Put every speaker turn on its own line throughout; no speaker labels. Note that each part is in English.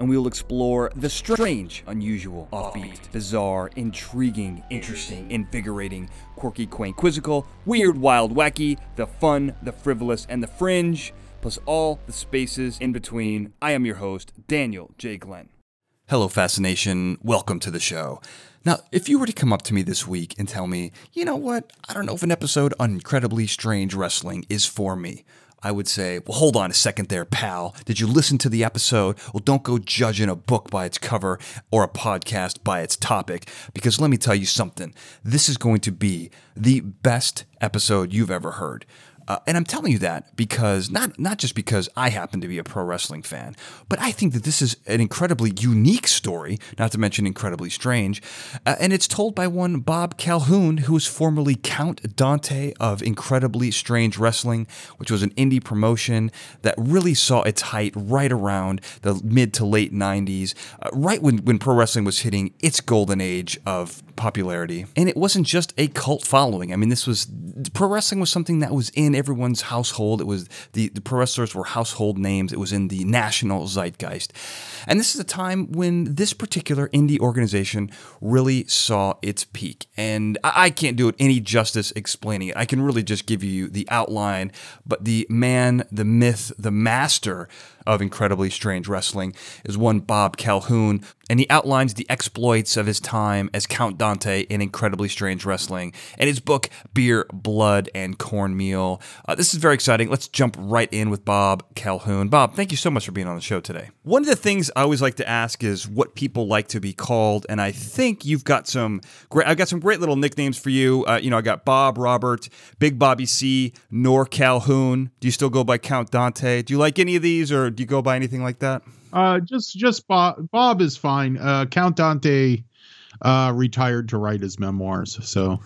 and we will explore the strange, unusual, offbeat, bizarre, intriguing, interesting, invigorating, quirky, quaint, quizzical, weird, wild, wacky, the fun, the frivolous, and the fringe, plus all the spaces in between. I am your host, Daniel J. Glenn. Hello, Fascination. Welcome to the show. Now, if you were to come up to me this week and tell me, you know what, I don't know if an episode on incredibly strange wrestling is for me, I would say, well, hold on a second there, pal. Did you listen to the episode? Well, don't go judging a book by its cover or a podcast by its topic, because let me tell you something. This is going to be the best episode you've ever heard. Uh, and I'm telling you that because not not just because I happen to be a pro wrestling fan, but I think that this is an incredibly unique story, not to mention incredibly strange, uh, and it's told by one Bob Calhoun, who was formerly Count Dante of Incredibly Strange Wrestling, which was an indie promotion that really saw its height right around the mid to late 90s, uh, right when when pro wrestling was hitting its golden age of popularity. And it wasn't just a cult following. I mean, this was pro wrestling was something that was in everyone's household. It was the, the pro wrestlers were household names. It was in the national zeitgeist. And this is a time when this particular indie organization really saw its peak. And I, I can't do it any justice explaining it. I can really just give you the outline, but the man, the myth, the master of incredibly strange wrestling is one Bob Calhoun, and he outlines the exploits of his time as Count Dante in incredibly strange wrestling and his book Beer, Blood, and Cornmeal. Uh, this is very exciting. Let's jump right in with Bob Calhoun. Bob, thank you so much for being on the show today. One of the things I always like to ask is what people like to be called, and I think you've got some great. I've got some great little nicknames for you. Uh, you know, I got Bob, Robert, Big Bobby C, Nor Calhoun. Do you still go by Count Dante? Do you like any of these, or do you go by anything like that?
Uh, just just Bob. Bob is fine. Uh, Count Dante uh, retired to write his memoirs. So,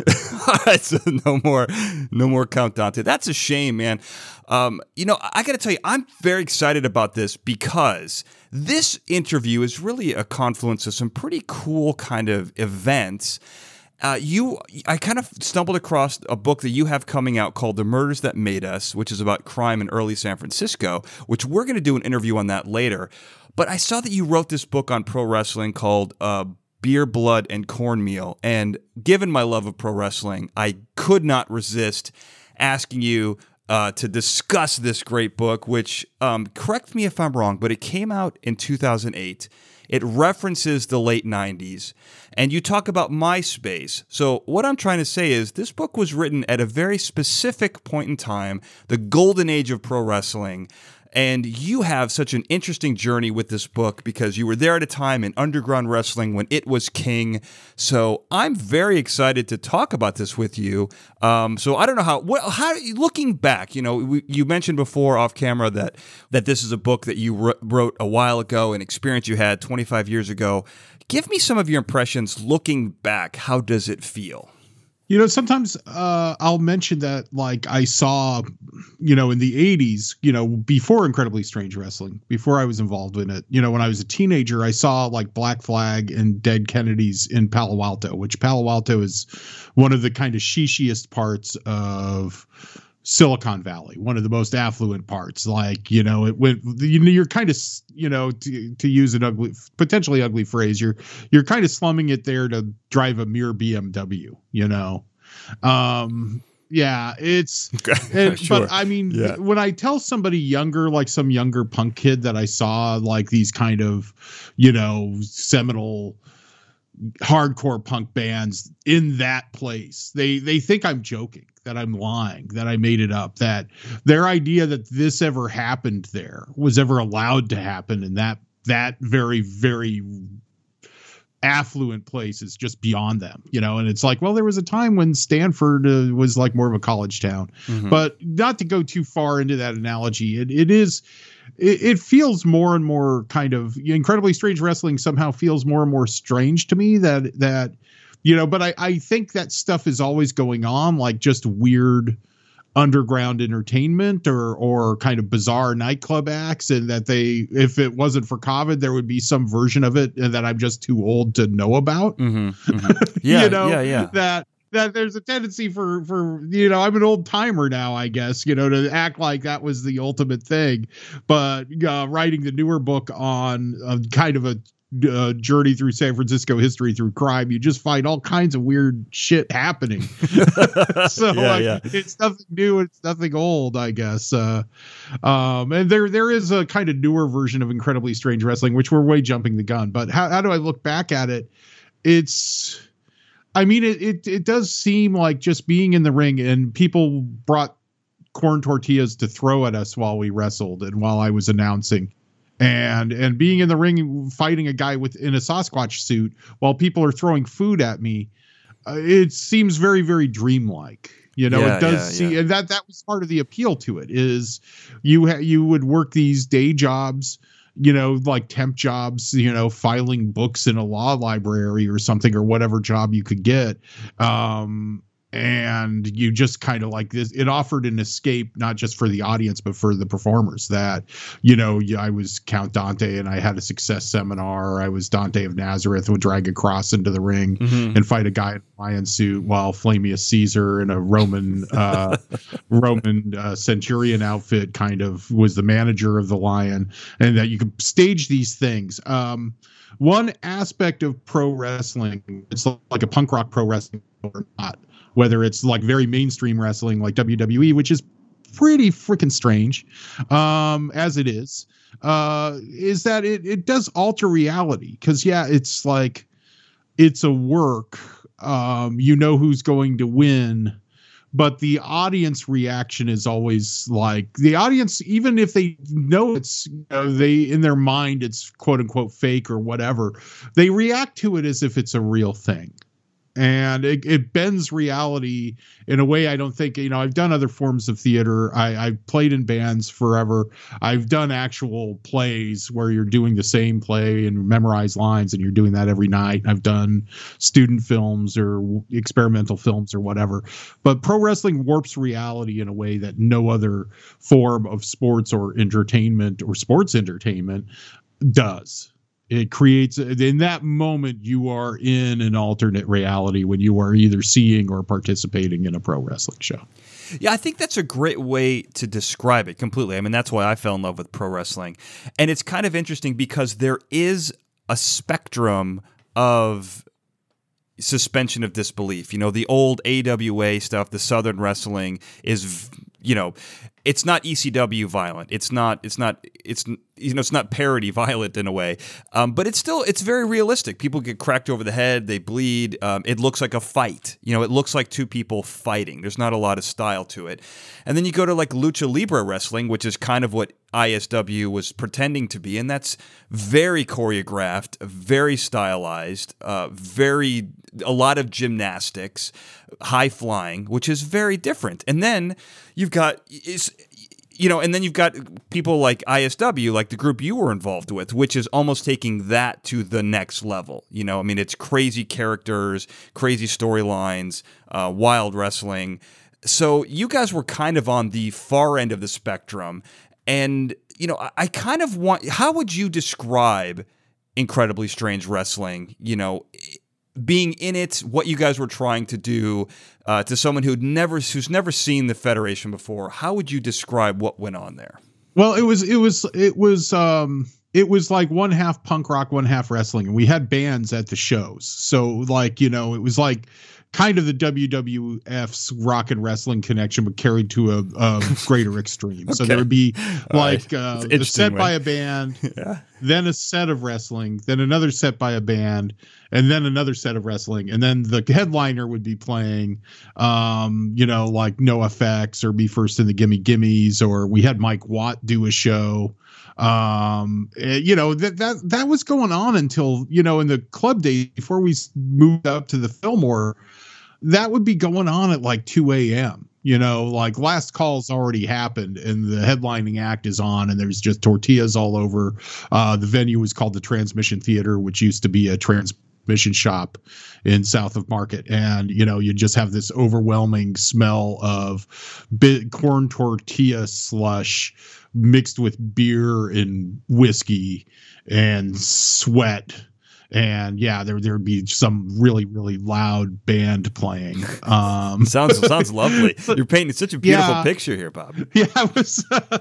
no more, no more Count Dante. That's a shame, man. Um, you know, I got to tell you, I'm very excited about this because this interview is really a confluence of some pretty cool kind of events. Uh, you, I kind of stumbled across a book that you have coming out called "The Murders That Made Us," which is about crime in early San Francisco. Which we're going to do an interview on that later. But I saw that you wrote this book on pro wrestling called uh, beer, blood, and cornmeal. And given my love of pro wrestling, I could not resist asking you uh, to discuss this great book, which, um, correct me if I'm wrong, but it came out in 2008. It references the late 90s, and you talk about MySpace. So, what I'm trying to say is this book was written at a very specific point in time, the golden age of pro wrestling. And you have such an interesting journey with this book because you were there at a time in underground wrestling when it was king. So I'm very excited to talk about this with you. Um, so I don't know how. What, how looking back, you know, we, you mentioned before off camera that that this is a book that you wrote a while ago, an experience you had 25 years ago. Give me some of your impressions looking back. How does it feel?
You know, sometimes uh, I'll mention that, like, I saw, you know, in the 80s, you know, before Incredibly Strange Wrestling, before I was involved in it, you know, when I was a teenager, I saw like Black Flag and Dead Kennedys in Palo Alto, which Palo Alto is one of the kind of shishiest parts of Silicon Valley, one of the most affluent parts. Like, you know, it went, you know, you're kind of, you know, to, to use an ugly, potentially ugly phrase, you're, you're kind of slumming it there to drive a mere BMW, you know? Um, yeah, it's, and, sure. but I mean, yeah. when I tell somebody younger, like some younger punk kid that I saw, like these kind of, you know, seminal, hardcore punk bands in that place, they, they think I'm joking that I'm lying, that I made it up, that their idea that this ever happened there was ever allowed to happen in that that very very affluent place is just beyond them, you know. And it's like, well, there was a time when Stanford uh, was like more of a college town, mm-hmm. but not to go too far into that analogy. It it is. It, it feels more and more kind of incredibly strange wrestling somehow feels more and more strange to me that that you know, but I, I think that stuff is always going on, like just weird underground entertainment or or kind of bizarre nightclub acts and that they if it wasn't for covid there would be some version of it that i'm just too old to know about
mm-hmm, mm-hmm. yeah
you know
yeah yeah
that that there's a tendency for for you know i'm an old timer now i guess you know to act like that was the ultimate thing but uh, writing the newer book on uh, kind of a uh, journey through San Francisco history through crime, you just find all kinds of weird shit happening. so
Yeah,
like,
yeah.
it's nothing new, it's nothing old, I guess. Uh, um, and there there is a kind of newer version of incredibly strange wrestling, which we're way jumping the gun. But how how do I look back at it? It's I mean, it, it it does seem like just being in the ring and people brought corn tortillas to throw at us while we wrestled and while I was announcing. And and being in the ring fighting a guy with in a Sasquatch suit while people are throwing food at me, uh, it seems very very dreamlike. You know,
Yeah,
it does
yeah,
see
yeah.
and that that was part of the appeal to it is you ha- you would work these day jobs you know, like temp jobs, you know, filing books in a law library or something or whatever job you could get. Um, and you just kind of like this, it offered an escape, not just for the audience, but for the performers that, you know, I was Count Dante and I had a success seminar. I was Dante of Nazareth, would drag a cross into the ring
Mhm.
and fight a guy in a lion suit while Flamius Caesar in a Roman uh, Roman uh, centurion outfit kind of was the manager of the lion, and that you could stage these things. Um, one aspect of pro wrestling, it's like a punk rock pro wrestling or not, whether it's like very mainstream wrestling like WWE, which is pretty freaking strange um as it is uh is that it it does alter reality. Because yeah it's like it's a work um you know who's going to win but the audience reaction is always like the audience even if they know it's you know, they in their mind it's quote unquote fake or whatever they react to it as if it's a real thing and it, it bends reality in a way I don't think you know. I've done other forms of theater. I, I've played in bands forever. I've done actual plays where you're doing the same play and memorize lines, and you're doing that every night. I've done student films or experimental films or whatever. But pro wrestling warps reality in a way that no other form of sports or entertainment or sports entertainment does it creates in that moment you are in an alternate reality when you are either seeing or participating in a pro wrestling show
Yeah, I think that's a great way to describe it completely. I mean, that's why I fell in love with pro wrestling. And it's kind of interesting because there is a spectrum of suspension of disbelief. You know, the old AWA stuff, the Southern wrestling is, you know, it's not ECW violent. It's not. It's not. It's you know. It's not parody violent in a way, um, but it's still. It's very realistic. People get cracked over the head. They bleed. Um, it looks like a fight. You know. It looks like two people fighting. There's not a lot of style to it. And then you go to like lucha libre wrestling, which is kind of what ISW was pretending to be, and that's very choreographed, very stylized, uh, very a lot of gymnastics, high flying, which is very different. And then you've got is you know, and then you've got people like ISW, like the group you were involved with, which is almost taking that to the next level. You know, I mean, it's crazy characters, crazy storylines, uh, wild wrestling. So you guys were kind of on the far end of the spectrum, and you know, I, I kind of want. How would you describe incredibly strange wrestling? You know, being in it, what you guys were trying to do uh, to someone who'd never who's never seen the Federation before. How would you describe what went on there?
well it was it was it was um it was like one half punk rock one half wrestling and we had bands at the shows so like you know it was like kind of the WWF's rock and wrestling connection, but carried to a, a greater extreme. So there would be like uh, a set by a band,
Yeah.
then a set of wrestling, then another set by a band, and then another set of wrestling, and then the headliner would be playing, um, you know, like NOFX or Me First in the Gimme Gimmes, or we had Mike Watt do a show. Um, eh, you know that that that was going on until you know in the club days before we moved up to the Fillmore. That would be going on at like 2 a.m. You know, like last call's already happened and the headlining act is on and there's just tortillas all over. Uh, the venue was called the Transmission Theater, which used to be a trans transmission shop in south of Market, and you know you just have this overwhelming smell of bit corn tortilla slush mixed with beer and whiskey and sweat and yeah, there there'd be some really really loud band playing. Um,
sounds sounds lovely. You're painting such a beautiful
Yeah.
picture here, Bob.
yeah, it was, uh,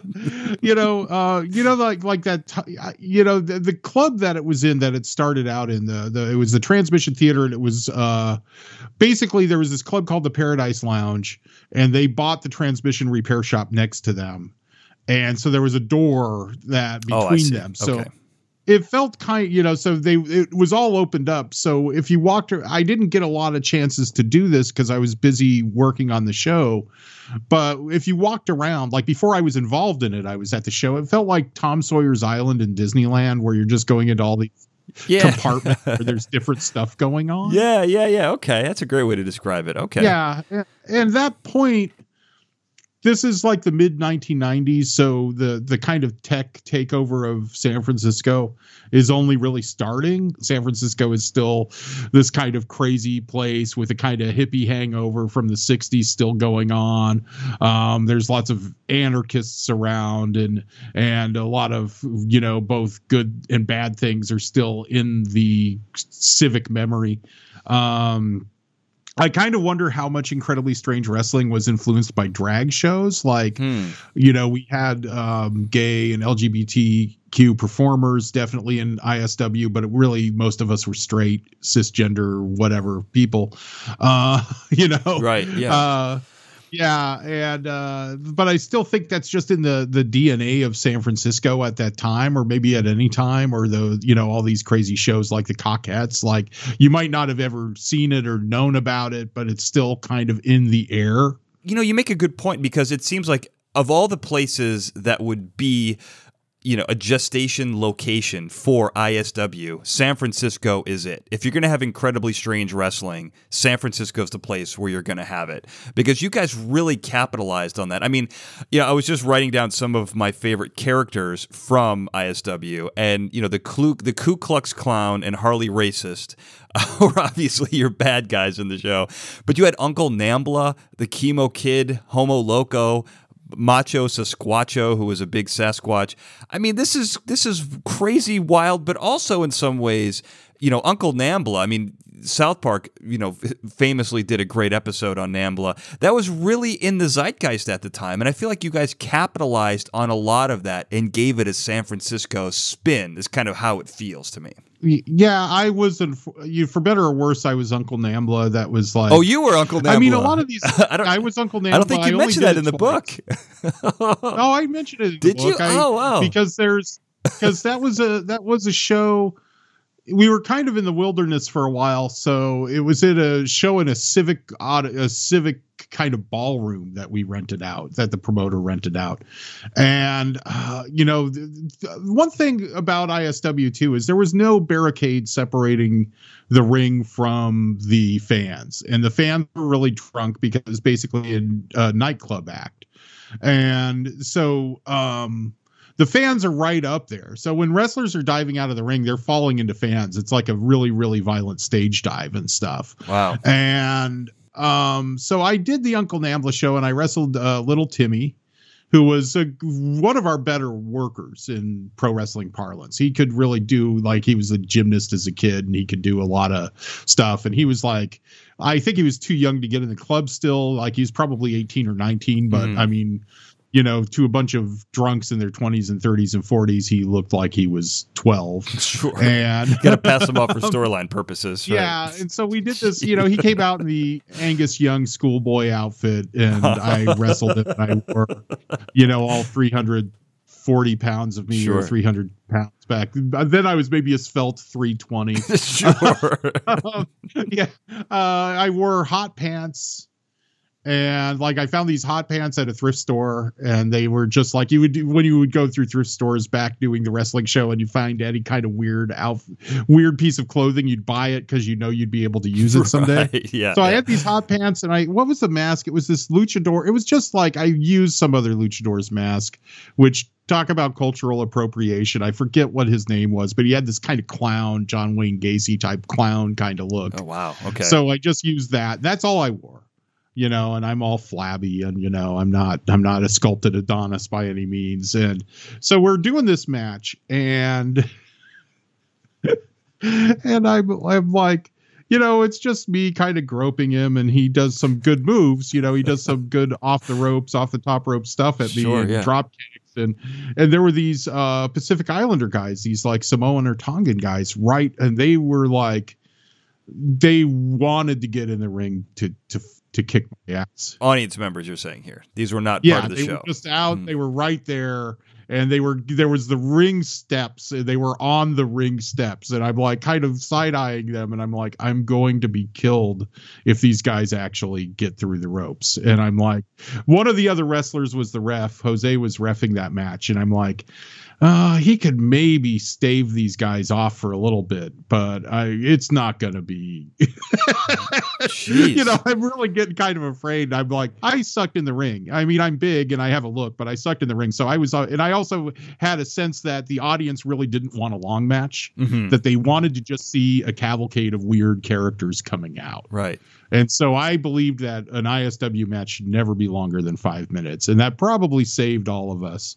you know, uh, you know, like like that, t- uh, you know, the, the club that it was in that it started out in the the it was the Transmission Theater, and it was uh, basically there was this club called the Paradise Lounge, and they bought the transmission repair shop next to them, and so there was a door that
Oh,
between
see.
them, so
Okay.
It felt kind you know so they it was all opened up so if you walked ar- i didn't get a lot of chances to do this because i was busy working on the show but if you walked around like before i was involved in it i was at the show it felt like tom sawyer's island in disneyland where you're just going into all these
Yeah.
compartments where there's different stuff going on
Yeah, yeah, yeah. Okay, that's a great way to describe it. Okay.
yeah, and that point, this is like the mid 1990s, so the the kind of tech takeover of San Francisco is only really starting. San Francisco is still this kind of crazy place with a kind of hippie hangover from the 60s still going on. Um, there's lots of anarchists around, and and a lot of you know both good and bad things are still in the civic memory. Um, I kind of wonder how much incredibly strange wrestling was influenced by drag shows. Like,
Hmm.
you know, we had um, gay and LGBTQ performers definitely in ISW, but really most of us were straight, cisgender, whatever people. Uh, you know,
Right. Yeah.
uh, yeah, and uh, but I still think that's just in the the DNA of San Francisco at that time, or maybe at any time, or the you know all these crazy shows like the Cockettes. Like you might not have ever seen it or known about it, but it's still kind of in the air.
you know, you make a good point because it seems like of all the places that would be, you know, a gestation location for ISW, San Francisco is it. If you're going to have incredibly strange wrestling, San Francisco's the place where you're going to have it because you guys really capitalized on that. I mean, you know, I was just writing down some of my favorite characters from ISW, and you know, the Ku, the Ku Klux Clown and Harley Racist were obviously your bad guys in the show, but you had Uncle Nambla, the Chemo Kid, Homo Loco. Macho Sasquatcho, who was a big Sasquatch. I mean, this is this is crazy wild, but also in some ways, you know, Uncle Nambla. I mean, South Park, you know, famously did a great episode on Nambla. That was really in the zeitgeist at the time, and I feel like you guys capitalized on a lot of that and gave it a San Francisco spin. Is kind of how it feels to me.
Yeah, I was, in, you for better or worse, I was Uncle Nambla. That was like,
Oh, you were Uncle Nambla.
I mean, a lot of these.
I.
I was Uncle Nambla.
I don't think you
only
mentioned that in the
twice.
book.
Oh, I mentioned it. In
Did you?
I-
oh, wow.
because there's because that was a that was a show we were kind of in the wilderness for a while so it was at a show in a civic a civic kind of ballroom that we rented out that the promoter rented out. And uh, you know th- th- one thing about isw too is there was no barricade separating the ring from the fans. And the fans were really drunk because basically a, a nightclub act. And so um the fans are right up there. So when wrestlers are diving out of the ring, they're falling into fans. It's like a really, really violent stage dive and stuff.
wow.
And um, so I did the Uncle Nambla show and I wrestled uh, little Timmy, who was a, one of our better workers in pro wrestling parlance. He could really do like he was a gymnast as a kid and he could do a lot of stuff. And he was like, I think he was too young to get in the club still. Like he was probably 18 or 19, but
Mhm.
I mean, you know, to a bunch of drunks in their 20s and 30s and 40s, he looked like he was 12.
Sure.
And
Got to pass him off for storyline purposes. right?
yeah, and so we did this. You know, he came out in the Angus Young schoolboy outfit, and I wrestled him. And I wore, you know, all 340 pounds of me
Sure.
or 300 pounds back. Then I was maybe a svelte 320.
sure.
Um, yeah, uh, I wore hot pants and like I found these hot pants at a thrift store, and they were just like you would do when you would go through thrift stores back doing the wrestling show, and you find any kind of weird out, weird piece of clothing, you'd buy it because you know you'd be able to use it someday.
Right, yeah.
So I had these hot pants, and I what was the mask? It was this luchador. It was just like I used some other luchador's mask, which talk about cultural appropriation. I forget what his name was, but he had this kind of clown, John Wayne Gacy type clown kind of look.
Oh wow. Okay.
So I just used that. That's all I wore. You know, and I'm all flabby and you know, I'm not I'm not a sculpted Adonis by any means. And so we're doing this match and and I'm I'm like you know, it's just me kind of groping him, and he does some good moves. You know, he does some good off the ropes, off the top rope stuff at me, and
yeah.
drop kicks, and and there were these uh, Pacific Islander guys, these like Samoan or Tongan guys, right? And they were like, they wanted to get in the ring to to to kick my ass.
Audience members, you're saying here. These were not
Yeah,
part of the
they
show.
were just out.
Mm.
They were right there, and they were there was the ring steps. and They were on the ring steps, and I'm like kind of side eyeing them, and I'm like, I'm going to be killed if these guys actually get through the ropes. And I'm like, one of the other wrestlers was the ref. Jose was refing that match, and I'm like. Uh, he could maybe stave these guys off for a little bit, but I, it's not going to be. You know, I'm really getting kind of afraid. I'm like, I sucked in the ring. I mean, I'm big and I have a look, but I sucked in the ring. So I was, uh, and I also had a sense that the audience really didn't want a long match,
Mhm.
that they wanted to just see a cavalcade of weird characters coming out.
Right.
And so I believed that an ISW match should never be longer than five minutes. And that probably saved all of us.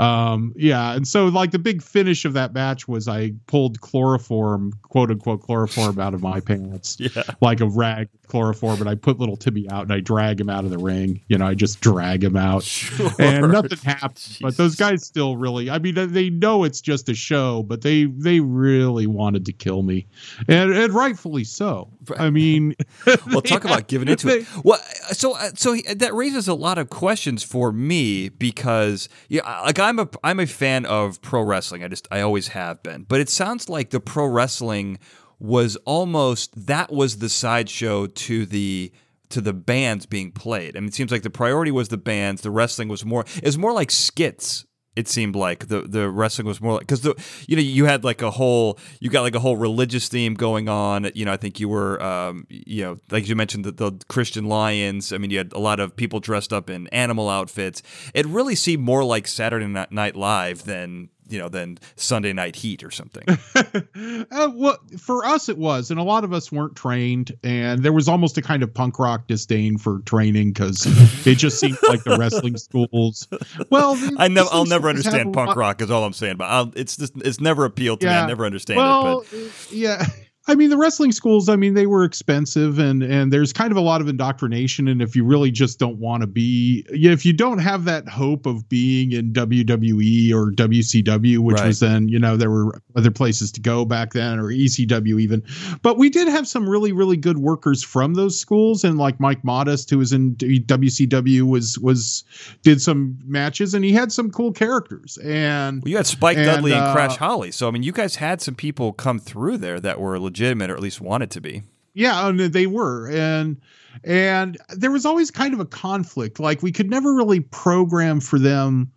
Um, yeah. And so, like, the big finish of that match was I pulled chloroform, quote unquote, chloroform out of my pants
Yeah.
like a rag chloroform, and I put little Timmy out and I drag him out of the ring. You know, I just drag him out.
Sure.
And nothing happened, but those guys still really. I mean, they know it's just a show, but they they really wanted to kill me, and and rightfully so. I mean,
well, talk about giving into it. Well, so uh, so that raises a lot of questions for me because yeah, I- like I'm a I'm a fan of pro wrestling. I just I always have been, but it sounds like the pro wrestling was almost that was the sideshow to the to the bands being played. I mean, it seems like the priority was the bands. The wrestling was more. It was more like skits. It seemed like the the wrestling was more like because the you know you had like a whole you got like a whole religious theme going on. You know, I think you were um, you know like you mentioned the, the Christian Lions. I mean, you had a lot of people dressed up in animal outfits. It really seemed more like Saturday Night Night Live than you know than Sunday Night Heat or something.
uh, well, for us it was, and a lot of us weren't trained, and there was almost a kind of punk rock disdain for training because it just seemed like the wrestling schools. Well,
I never I'll never understand punk rock is all I'm saying. But I'll, it's just it's never appealed to me. I never understand
well,
it. But
yeah. I mean, the wrestling schools. I mean, they were expensive, and and there's kind of a lot of indoctrination. And if you really just don't want to be, if you don't have that hope of being in WWE or WCW, which
Right.
was then, you know, there were other places to go back then, or ECW even. But we did have some really, really good workers from those schools, and like Mike Modest, who was in WCW, was was did some matches, and he had some cool characters. And
Well, you had Spike
And,
Dudley and
uh,
Crash Holly, so I mean, you guys had some people come through there that were legitimate, or at least wanted to be.
yeah and they were and and there was always kind of a conflict like we could never really program for them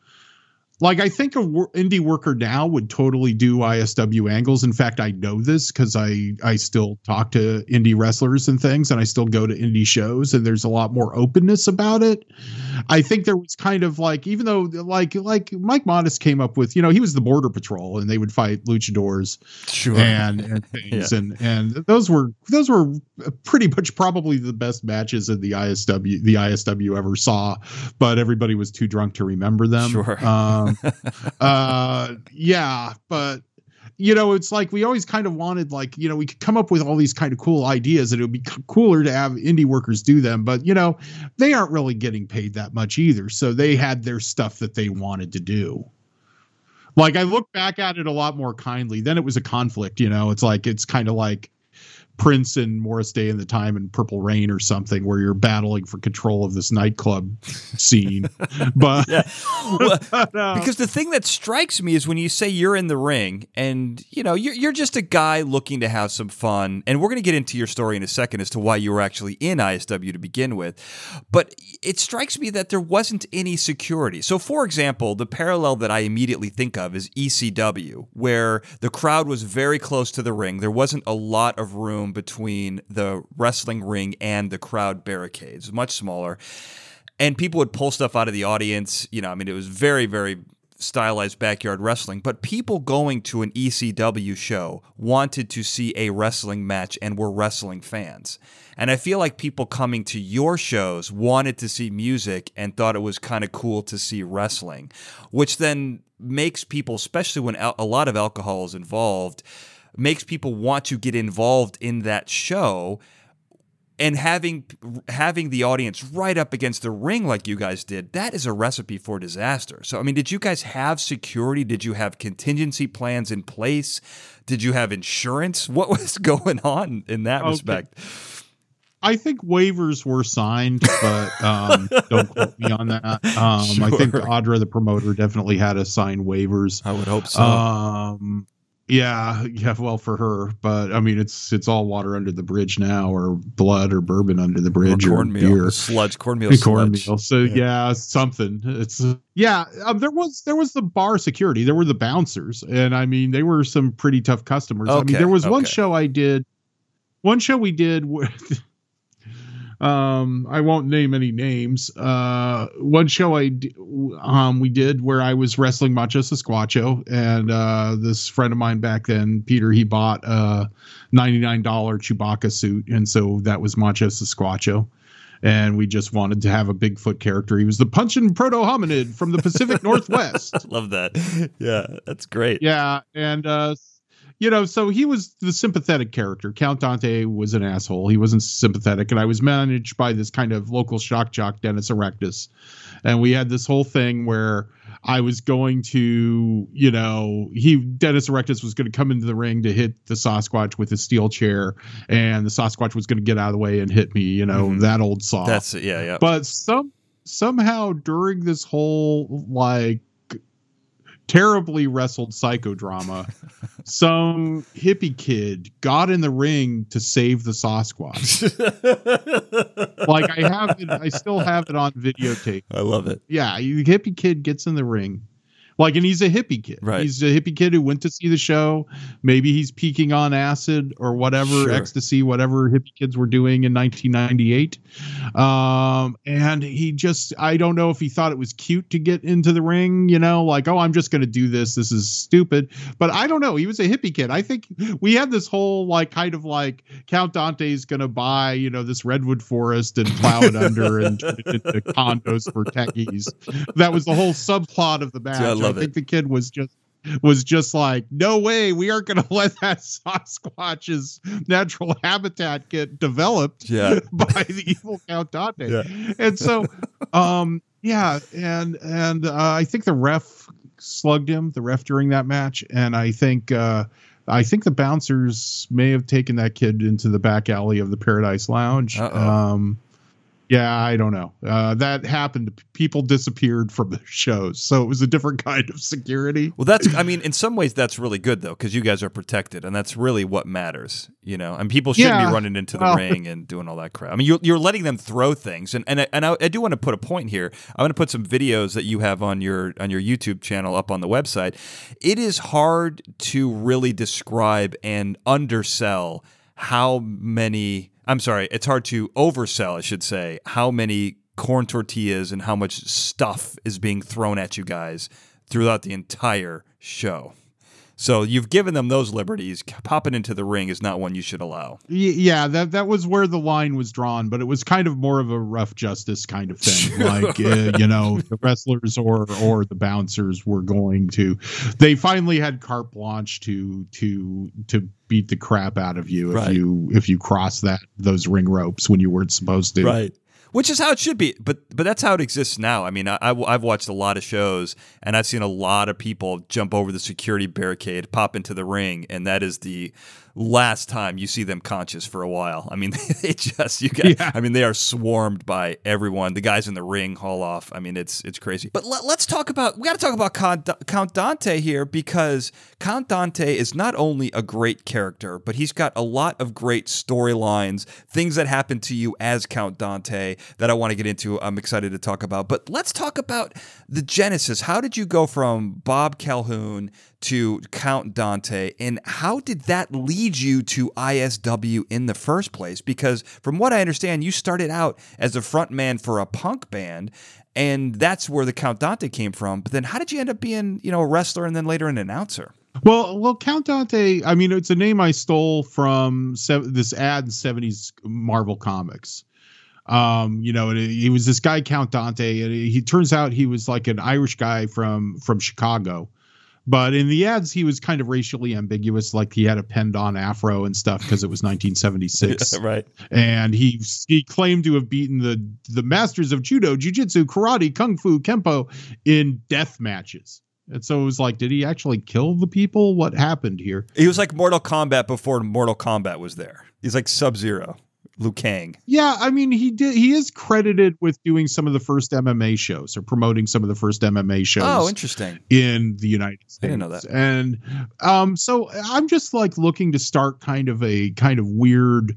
like i think a wor- indie worker now would totally do isw angles in fact i know this because i i still talk to indie wrestlers and things and i still go to indie shows and there's a lot more openness about it i think there was kind of like even though like like mike modest came up with you know he was the border patrol and they would fight luchadors
Sure.
and, and things and and those were those were pretty much probably the best matches that the ISW the ISW ever saw but everybody was too drunk to remember them
Sure.
um uh yeah but you know it's like we always kind of wanted like you know we could come up with all these kind of cool ideas and it would be cooler to have indie workers do them but you know they aren't really getting paid that much either so they had their stuff that they wanted to do like I look back at it a lot more kindly. Then it was a conflict, you know. It's like it's kind of like Prince and Morris Day in the Time and Purple Rain or something, where you're battling for control of this nightclub scene. but
yeah. well, uh, because the thing that strikes me is when you say you're in the ring and you know you're you're just a guy looking to have some fun, and we're going to get into your story in a second as to why you were actually in ISW to begin with. But it strikes me that there wasn't any security. So, for example, the parallel that I immediately think of is ECW, where the crowd was very close to the ring. There wasn't a lot of room between the wrestling ring and the crowd barricades, much smaller. And people would pull stuff out of the audience. You know, I mean, it was very, very stylized backyard wrestling, but people going to an ECW show wanted to see a wrestling match and were wrestling fans. And I feel like people coming to your shows wanted to see music and thought it was kind of cool to see wrestling, which then makes people, especially when a lot of alcohol is involved, makes people want to get involved in that show and having having the audience right up against the ring like you guys did that is a recipe for disaster so i mean did you guys have security did you have contingency plans in place did you have insurance what was going on in that okay. respect
I think waivers were signed, but um, don't quote me on that. Um, sure. I think Audra, the promoter, definitely had to sign waivers.
I would hope so.
Um, yeah, yeah. Well, for her, but I mean, it's it's all water under the bridge now, or blood, or bourbon under the bridge, or,
or beer, sludge, cornmeal, cornmeal.
So yeah. yeah. something. It's yeah. Um, there was there was the bar security. There were the bouncers, and I mean, they were some pretty tough customers. Okay, I mean, there was okay. one show I did, one show we did with um, I won't name any names. Uh, one show I um, we did where I was wrestling Macho Sasquatcho, and uh, this friend of mine back then, Peter, he bought a ninety nine dollar Chewbacca suit, and so that was Macho Sasquatcho. And we just wanted to have a Bigfoot character. He was the punching proto hominid from the Pacific Northwest.
Love that. Yeah, that's great.
Yeah, and uh, you know, so he was the sympathetic character. Count Dante was an asshole. He wasn't sympathetic, and I was managed by this kind of local shock jock, Dennis Erectus, and we had this whole thing where I was going to, you know, he Dennis Erectus was going to come into the ring to hit the Sasquatch with his steel chair, and the Sasquatch was going to get out of the way and hit me. You know, mm-hmm. that old saw.
That's. Yeah, yeah.
But some somehow during this whole like terribly wrestled psychodrama, some hippie kid got in the ring to save the Sasquatch. like I have it, I still have it on videotape.
I love it.
Yeah, the hippie kid gets in the ring like, and he's a hippie kid.
Right.
He's a hippie kid who went to see the show. Maybe he's peaking on acid or whatever, sure. ecstasy, whatever hippie kids were doing in 1998. Um, and he just, I don't know if he thought it was cute to get into the ring, you know, like, oh, I'm just going to do this. This is stupid. But I don't know. He was a hippie kid. I think we had this whole, like, kind of like Count Dante's going to buy, you know, this redwood forest and plow it under and turn it into condos for techies. That was the whole subplot of the match. I think it. the kid was just was just like, no way, we aren't going to let that Sasquatch's natural habitat get developed
yeah.
by the evil Count Dante. Yeah. And so, um, yeah, and and uh, I think the ref slugged him, the ref during that match, and I think uh, I think the bouncers may have taken that kid into the back alley of the Paradise Lounge. Uh-oh. Um, yeah, I don't know. Uh, that happened. People disappeared from the shows, so it was a different kind of security.
Well, that's. I mean, in some ways, that's really good though, because you guys are protected, and that's really what matters. You know, and people shouldn't yeah, be running into the well, ring and doing all that crap. I mean, you're, you're letting them throw things, and and and I, I do want to put a point here. I want to put some videos that you have on your on your YouTube channel up on the website. It is hard to really describe and undersell how many I'm sorry, it's hard to oversell, I should say, how many corn tortillas and how much stuff is being thrown at you guys throughout the entire show. So you've given them those liberties. Popping into the ring is not one you should allow.
Yeah, that that was where the line was drawn, but it was kind of more of a rough justice kind of thing. Like uh, you know, the wrestlers or or the bouncers were going to. They finally had carte blanche to to to beat the crap out of you if right. you if you cross that those ring ropes when you weren't supposed to.
Right. which is how it should be. But but that's how it exists now. I mean, I, I've watched a lot of shows, and I've seen a lot of people jump over the security barricade, pop into the ring, and that is the last time you see them conscious for a while. I mean, they just you got. Yeah. I mean, they are swarmed by everyone. The guys in the ring haul off. I mean, it's it's crazy. But let, us talk about we got to talk about Count, Count Dante here because Count Dante is not only a great character, but he's got a lot of great storylines, things that happen to you as Count Dante that I want to get into. I'm excited to talk about. But let's talk about the genesis. How did you go from Bob Calhoun to Count Dante, and how did that lead you to ISW in the first place? Because from what I understand, you started out as a frontman for a punk band, and that's where the Count Dante came from. But then, how did you end up being, you know, a wrestler and then later an announcer?
Well, well, Count Dante. I mean, it's a name I stole from this ad in '70s Marvel Comics. Um, you know, he was this guy Count Dante, and he turns out he was like an Irish guy from from Chicago but in the ads, he was kind of racially ambiguous, like he had a penned on afro and stuff because it was 1976.
right.
And he he claimed to have beaten the the masters of judo, jujitsu, karate, kung fu, kempo in death matches. And so it was like, did he actually kill the people? What happened here?
He was like Mortal Kombat before Mortal Kombat was there. He's like Sub Zero. Liu Kang.
Yeah, I mean he did he is credited with doing some of the first MMA shows or promoting some of the first MMA shows.
Oh, interesting.
In the United States.
I didn't know that.
And um so I'm just like looking to start kind of a kind of weird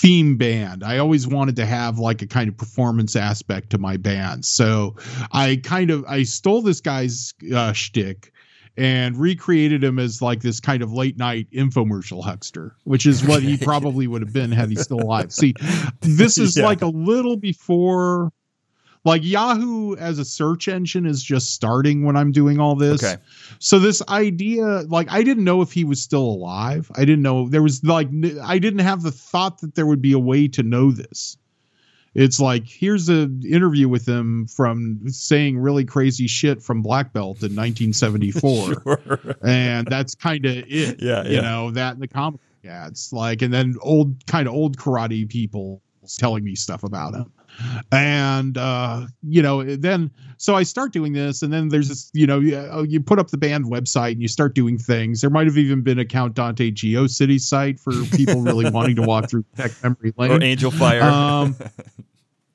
theme band. I always wanted to have like a kind of performance aspect to my band. So I kind of I stole this guy's uh shtick and recreated him as like this kind of late night infomercial huckster, which is what he probably would have been had he still alive. See, this is yeah. like a little before like Yahoo as a search engine is just starting when I'm doing all this.
Okay.
So this idea, like I didn't know if he was still alive. I didn't know there was like I didn't have the thought that there would be a way to know this. It's like here's an interview with him from saying really crazy shit from Black Belt in 1974, sure. and that's kind of it.
Yeah,
you know that in the comic ads, like, and then old kind of old karate people telling me stuff about him and uh you know then so i start doing this and then there's this you know you, oh, you put up the band website and you start doing things there might have even been a count dante geo city site for people really wanting to walk through tech memory lane
or Angelfire um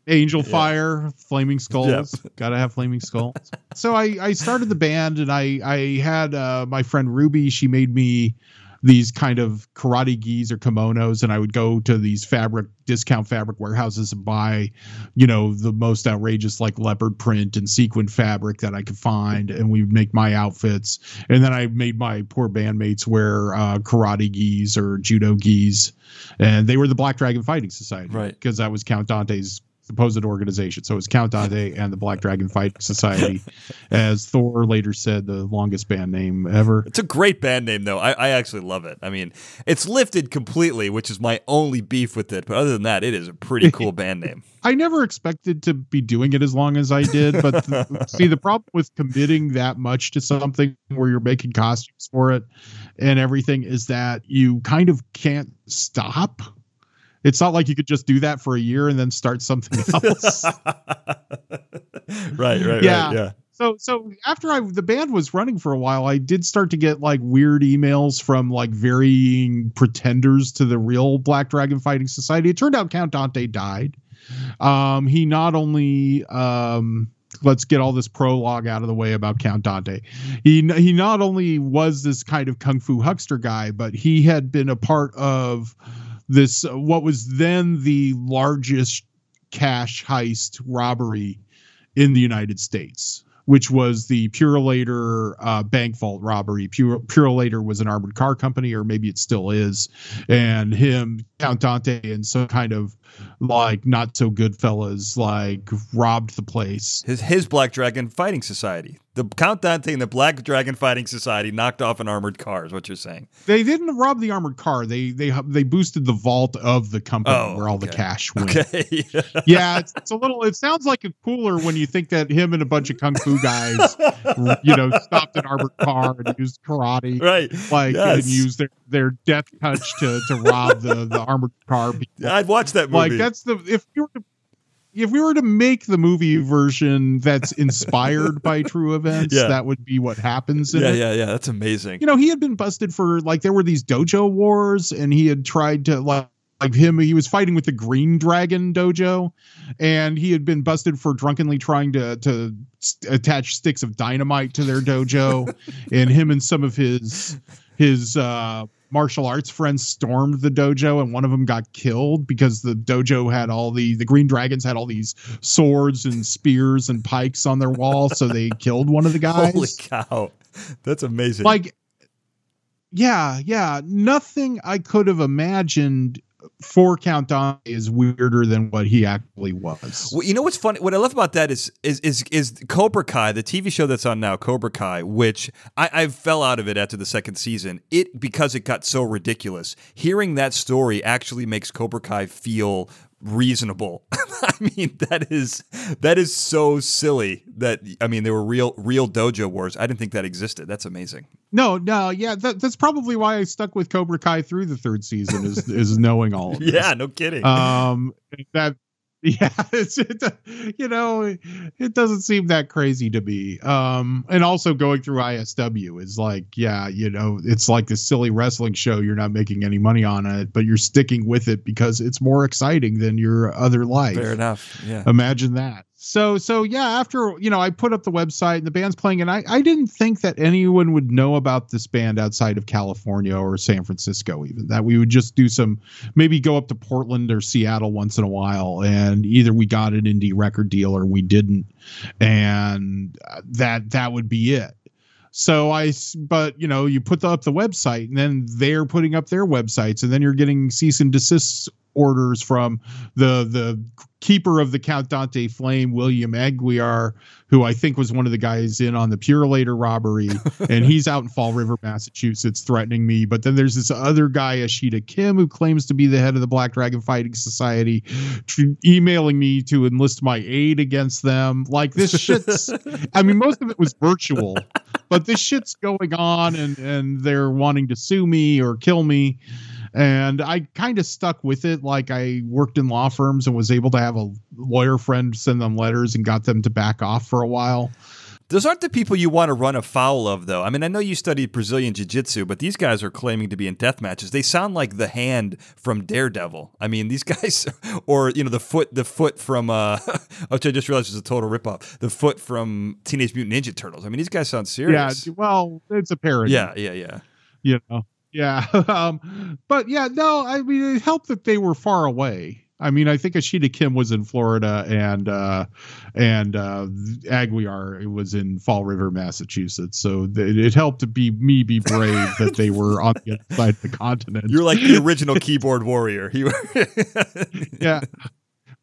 Angel yeah. Fire, Flaming Skulls. Yep. Gotta have Flaming Skulls. so I, I started the band and I, I had uh, my friend Ruby. She made me these kind of karate gis or kimonos and I would go to these fabric discount fabric warehouses and buy, you know, the most outrageous like leopard print and sequin fabric that I could find and we would make my outfits. And then I made my poor bandmates wear uh, karate gis or judo gis and they were the Black Dragon Fighting Society.
Right.
Because that was Count Dante's supposed organization. So it's Count Dante and the Black Dragon Fight Society, as Thor later said, the longest band name ever.
It's a great band name, though. I, I actually love it. I mean, it's lifted completely, which is my only beef with it. But other than that, it is a pretty cool band name.
I never expected to be doing it as long as I did, but the, see, the problem with committing that much to something where you're making costumes for it and everything is that you kind of can't stop it's not like you could just do that for a year and then start something else.
right, right, yeah. right. Yeah.
So so after I the band was running for a while, I did start to get like weird emails from like varying pretenders to the real Black Dragon Fighting Society. It turned out Count Dante died. Um, he not only um, let's get all this prologue out of the way about Count Dante. He he not only was this kind of kung fu huckster guy, but he had been a part of this uh, what was then the largest cash heist robbery in the United States, which was the Purolator uh, bank vault robbery. Purolator was an armored car company, or maybe it still is, and him, Count Dante, and some kind of like not so good fellas like robbed the place.
His his Black Dragon Fighting Society. The Count Dante and the Black Dragon Fighting Society knocked off an armored car. Is what you're saying?
They didn't rob the armored car. They they they boosted the vault of the company oh, where all okay. the cash went. Okay. yeah, it's, it's, a little. It sounds like a cooler when you think that him and a bunch of kung fu guys, you know, stopped an armored car and used karate,
right?
Like yes. and used their their death touch to to rob the the armored car.
I'd watch that movie.
Like that's the if you were to if we were to make the movie version that's inspired by true events,
Yeah.
that would be what happens in
Yeah,
it.
yeah, yeah. That's amazing.
You know, he had been busted for like there were these dojo wars, and he had tried to like like him. He was fighting with the Green Dragon dojo, and he had been busted for drunkenly trying to to s- attach sticks of dynamite to their dojo, and him and some of his his uh martial arts friends stormed the dojo and one of them got killed because the dojo had all the the green dragons had all these swords and spears and pikes on their wall so they killed one of the guys
Holy cow. That's amazing.
like yeah yeah nothing i could have imagined for count Dante is weirder than what he actually was
Well, you know what's funny? What I love about that is is is is Cobra Kai, the TV show that's on now, Cobra Kai, which I, I fell out of it after the second season. It because it got so ridiculous. Hearing that story actually makes Cobra Kai feel reasonable. I mean, that is that is so silly that I mean there were real real dojo wars. I didn't think that existed. That's amazing.
no no yeah that, that's probably why i stuck with cobra kai through the third season is is knowing all of this.
Yeah, no kidding.
um that yeah it's it, you know it doesn't seem that crazy to me um and also going through isw is like yeah you know it's like this silly wrestling show you're not making any money on it but you're sticking with it because it's more exciting than your other life
Fair enough. Yeah.
imagine that so so yeah after you know i put up the website and the band's playing and i i didn't think that anyone would know about this band outside of california or san francisco even that we would just do some maybe go up to portland or seattle once in a while and either we got an indie record deal or we didn't and that that would be it. So I, but you know, you put up the website, and then they're putting up their websites, and then you're getting cease and desist orders from the the keeper of the Count Dante Flame, William Aguiar, who I think was one of the guys in on the Purolator robbery, and he's out in Fall River, Massachusetts, threatening me. But then there's this other guy, Ashida Kim, who claims to be the head of the Black Dragon Fighting Society, tr- emailing me to enlist my aid against them. Like this shit's. I mean, most of it was virtual, but this shit's going on, and and they're wanting to sue me or kill me. And I kind of stuck with it. Like I worked in law firms and was able to have a lawyer friend send them letters and got them to back off for a while.
Those aren't the people you want to run afoul of, though. I mean, I know you studied Brazilian Jiu Jitsu, but these guys are claiming to be in death matches. They sound like the hand from Daredevil. I mean, these guys, or you know, the foot, the foot from, uh, which I just realized is a total ripoff. The foot from Teenage Mutant Ninja Turtles. I mean, these guys sound serious.
Yeah, well, it's a parody.
yeah, yeah, yeah.
you know yeah um but yeah no i mean it helped that they were far away. I mean i think ashida kim was in florida and uh and uh aguiar was in fall river massachusetts. So th- it helped to be me be brave that they were on the other side of the continent.
You're like the original keyboard warrior. You
yeah.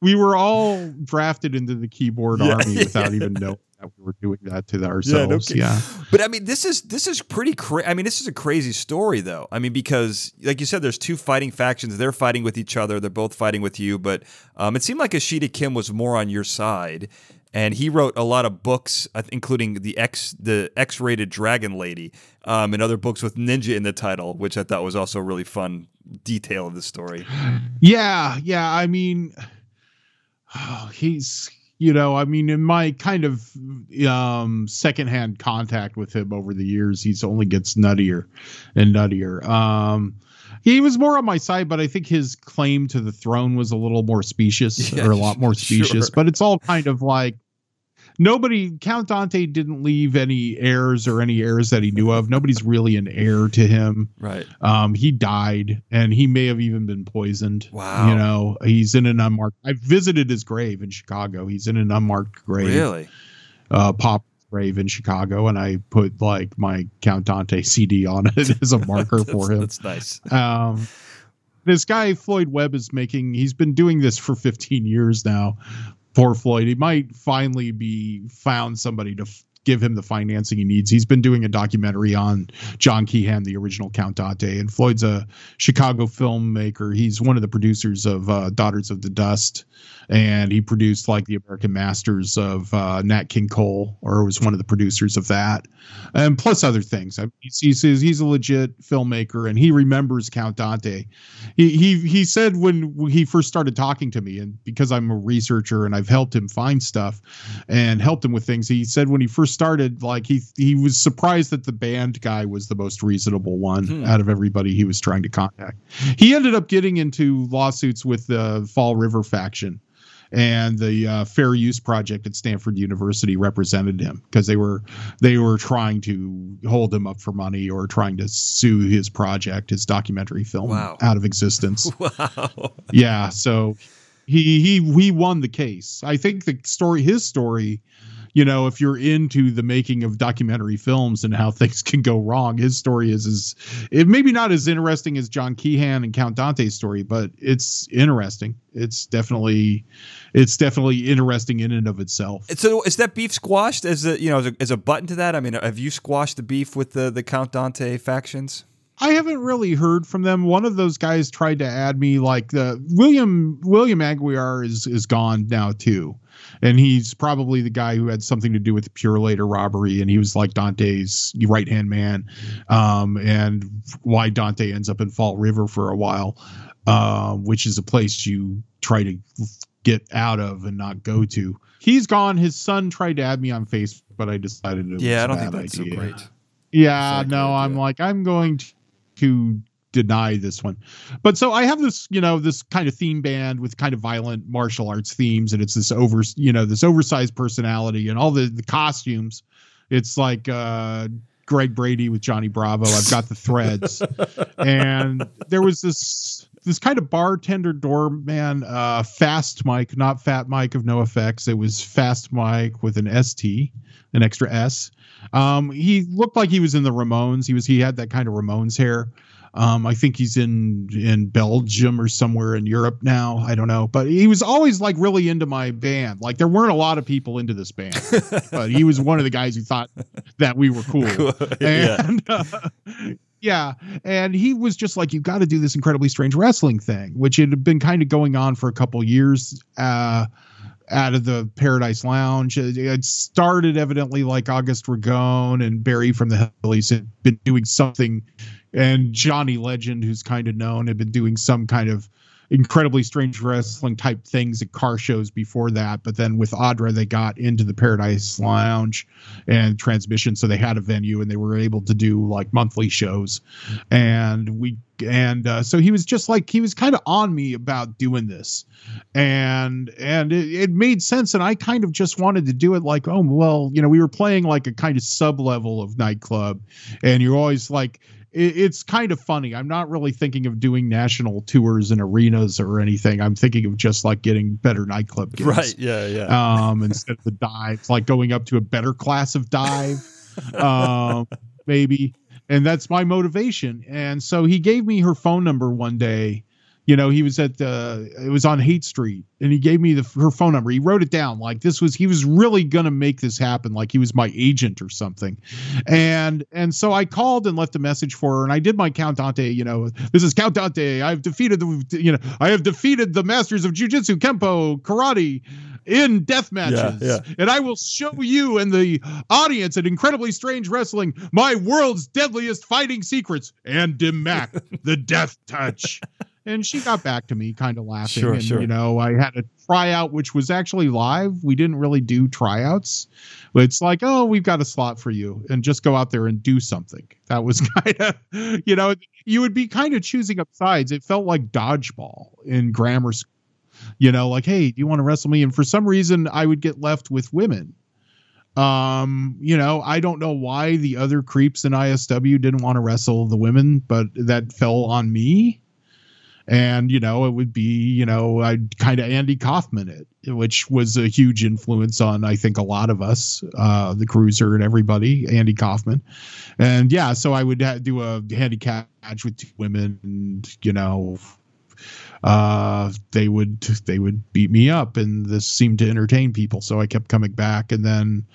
We were all drafted into the keyboard
Yeah,
army
yeah.
without even knowing that we were doing that to ourselves
kidding.
yeah
But I mean, this is this is pretty crazy. I mean, this is a crazy story, though. I mean, because like you said, there's two fighting factions. They're fighting with each other. They're both fighting with you. But um, it seemed like Ashida Kim was more on your side, and he wrote a lot of books, including the X the X-rated Dragon Lady, um, and other books with ninja in the title, which I thought was also a really fun detail of the story.
Yeah, yeah. I mean, he's you know, I mean, in my kind of um, secondhand contact with him over the years, he's only gets nuttier and nuttier. Um, he was more on my side, but I think his claim to the throne was a little more specious
Yeah,
or a lot more
sure.
specious. But it's all kind of like nobody. Count Dante didn't leave any heirs or any heirs that he knew of. Nobody's really an heir to him.
Right.
Um, he died, and he may have even been poisoned.
Wow.
You know, he's in an unmarked. I visited his grave in Chicago. He's in an unmarked grave,
Really?
uh, pop grave in Chicago, and I put like my Count Dante CD on it as a marker for him.
That's nice.
Um, this guy Floyd Webb is making. He's been doing this for 15 years now. Poor Floyd. He might finally be found somebody to give him the financing he needs. He's been doing a documentary on John Keehan, the original Count Dante, and Floyd's a Chicago filmmaker. He's one of the producers of uh, Daughters of the Dust, and he produced like the American Masters of uh, Nat King Cole, or was one of the producers of that, and plus other things. I mean, he's, he's he's a legit filmmaker, and he remembers Count Dante. He he he said when he first started talking to me, and because I'm a researcher and I've helped him find stuff and helped him with things, he said when he first started, like he he was surprised that the band guy was the most reasonable one hmm. out of everybody he was trying to contact. He ended up getting into lawsuits with the Fall River faction and the uh, Fair Use Project at Stanford University represented him because they were they were trying to hold him up for money or trying to sue his project, his documentary film, wow. out of existence. Wow. Yeah, so he he he won the case. I think the story, his story you know, if you're into the making of documentary films and how things can go wrong, his story is is it maybe not as interesting as John Keehan and Count Dante's story, but it's interesting. It's definitely it's definitely interesting in and of itself.
So is that beef squashed as a you know as a, as a button to that? I mean, have you squashed the beef with the the Count Dante factions?
I haven't really heard from them. One of those guys tried to add me, like the William William Aguiar is is gone now too and he's probably the guy who had something to do with the Purolator robbery, and he was like Dante's right hand man, um, and why Dante ends up in Fall River for a while, uh, which is a place you try to get out of and not go to. He's gone. His son tried to add me on Facebook, but I decided it
yeah, I don't think that's idea. so great.
Yeah, no, I'm like I'm going to deny this one. But so I have this, you know, this kind of theme band with kind of violent martial arts themes, and it's this over, you know, this oversized personality and all the the costumes. It's like uh Greg Brady with Johnny Bravo. I've got the threads. and there was this this kind of bartender doorman, uh, fast Mike, not fat Mike of NOFX. It was fast Mike with an ST, an extra S. Um, he looked like he was in the Ramones. He was he had that kind of Ramones hair. Um, I think he's in in Belgium or somewhere in Europe now. I don't know, but he was always like really into my band. Like there weren't a lot of people into this band, but he was one of the guys who thought that we were cool. And yeah. Uh, yeah, and he was just like, "You got to do this incredibly strange wrestling thing," which had been kind of going on for a couple years. Uh, out of the Paradise Lounge. It started evidently like August Ragone and Barry from the Hellies had been doing something and Johnny Legend, who's kind of known, had been doing some kind of incredibly strange wrestling type things at car shows before that. But then with Audra, they got into the Paradise Lounge and transmission, so they had a venue and they were able to do like monthly shows. And we and uh, so he was just like he was kind of on me about doing this and and it, it, made sense and i kind of just wanted to do it like oh well you know we were playing like a kind of sub level of nightclub and you're always like it's kind of funny. I'm not really thinking of doing national tours and arenas or anything. I'm thinking of just like getting better nightclub gigs.
Right. Yeah. Yeah.
Um, instead of the dives, like going up to a better class of dive, um, maybe. And that's my motivation. And so he gave me her phone number one day you know he was at the it was on Haight street and he gave me the her phone number he wrote it down like this was he was really gonna make this happen like he was my agent or something and and so i called and left a message for her and i did my count dante you know this is count dante i've defeated the you know i have defeated the masters of jiu-jitsu kempo karate in death matches. Yeah, yeah. And I will show you and the audience at Incredibly Strange Wrestling my world's deadliest fighting secrets and Mac, the death touch and she got back to me kind of laughing sure, and sure. you know i had a tryout which was actually live. We didn't really do tryouts it's like oh we've got a slot for you and just go out there and do something. That was kind of you know you would be kind of choosing up sides. It felt like dodgeball in grammar school you know like hey do you want to wrestle me? And for some reason i would get left with women. Um, you know, I don't know why the other creeps in ISW didn't want to wrestle the women, but that fell on me and you know it would be you know I kind of Andy Kaufman it, which was a huge influence on I think a lot of us, uh, the cruiser and everybody, Andy Kaufman, and yeah, so I would ha- do a handicap match with two women, and you know, uh, they would they would beat me up, and this seemed to entertain people, so I kept coming back. And then,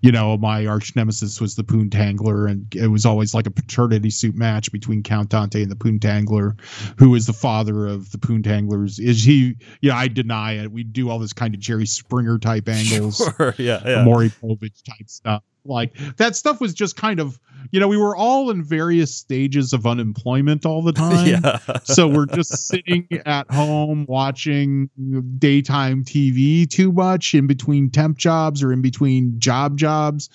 you know, my arch nemesis was the Poontangler, and it was always like a paternity suit match between Count Dante and the Poontangler, who is the father of the Poontanglers. Is he? Yeah, I deny it. We do all this kind of Jerry Springer type angles,
Sure, yeah, yeah.
Maury Povich type stuff. Like that stuff was just kind of, you know, we were all in various stages of unemployment all the time.
yeah.
so we're just sitting at home watching daytime TV too much in between temp jobs or in between job jobs.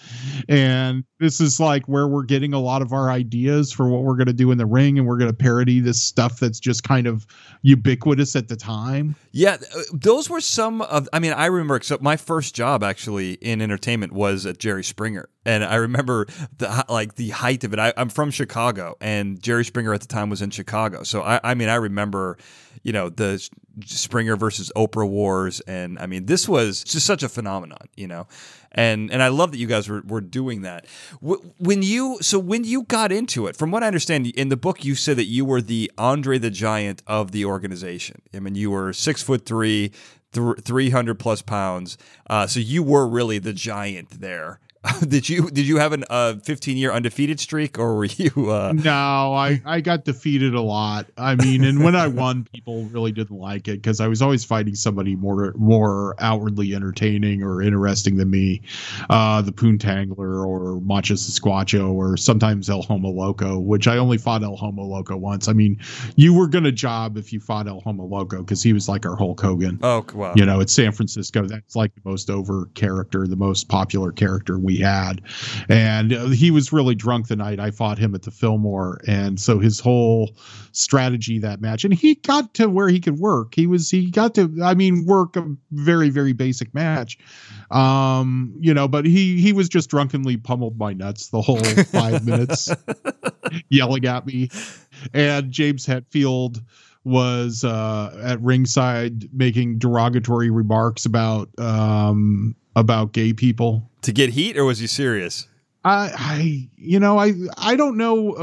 And this is like where we're getting a lot of our ideas for what we're going to do in the ring. And we're going to parody this stuff that's just kind of ubiquitous at the time.
Yeah, uh, those were some of. I mean, I remember. Except my first job actually in entertainment was at Jerry Springer, and I remember the like the height of it. I, I'm from Chicago, and Jerry Springer at the time was in Chicago. So I, I mean, I remember, you know, the Springer versus Oprah wars, and I mean, this was just such a phenomenon, you know. And and I love that you guys were, were doing that. When you so when you got into it, from what I understand in the book, you said that you were the Andre the Giant of the organization. I mean, you were six foot three, three hundred plus pounds. Uh, so you were really the giant there. did you did you have an uh, fifteen year undefeated streak, or were you? Uh,
No, I, I got defeated a lot. I mean, and when I won, people really didn't like it because I was always fighting somebody more more outwardly entertaining or interesting than me. Uh, the Poontangler or Macho Sasquatcho or sometimes El Homo Loco, which I only fought El Homo Loco once. I mean, you were gonna job if you fought El Homo Loco because he was like our Hulk Hogan.
oh wow!
You know, it's San Francisco. That's like the most over character, the most popular character we had. And uh, he was really drunk the night I fought him at the Fillmore. And so his whole strategy that match, and he got to where he could work. He was, he got to, I mean, work a very, very basic match. Um, you know, but he, he was just drunkenly pummeled my nuts the whole five minutes, yelling at me. And James Hetfield was uh, at ringside making derogatory remarks about um, about gay people.
To get heat, or was he serious?
I, I, you know, I, I don't know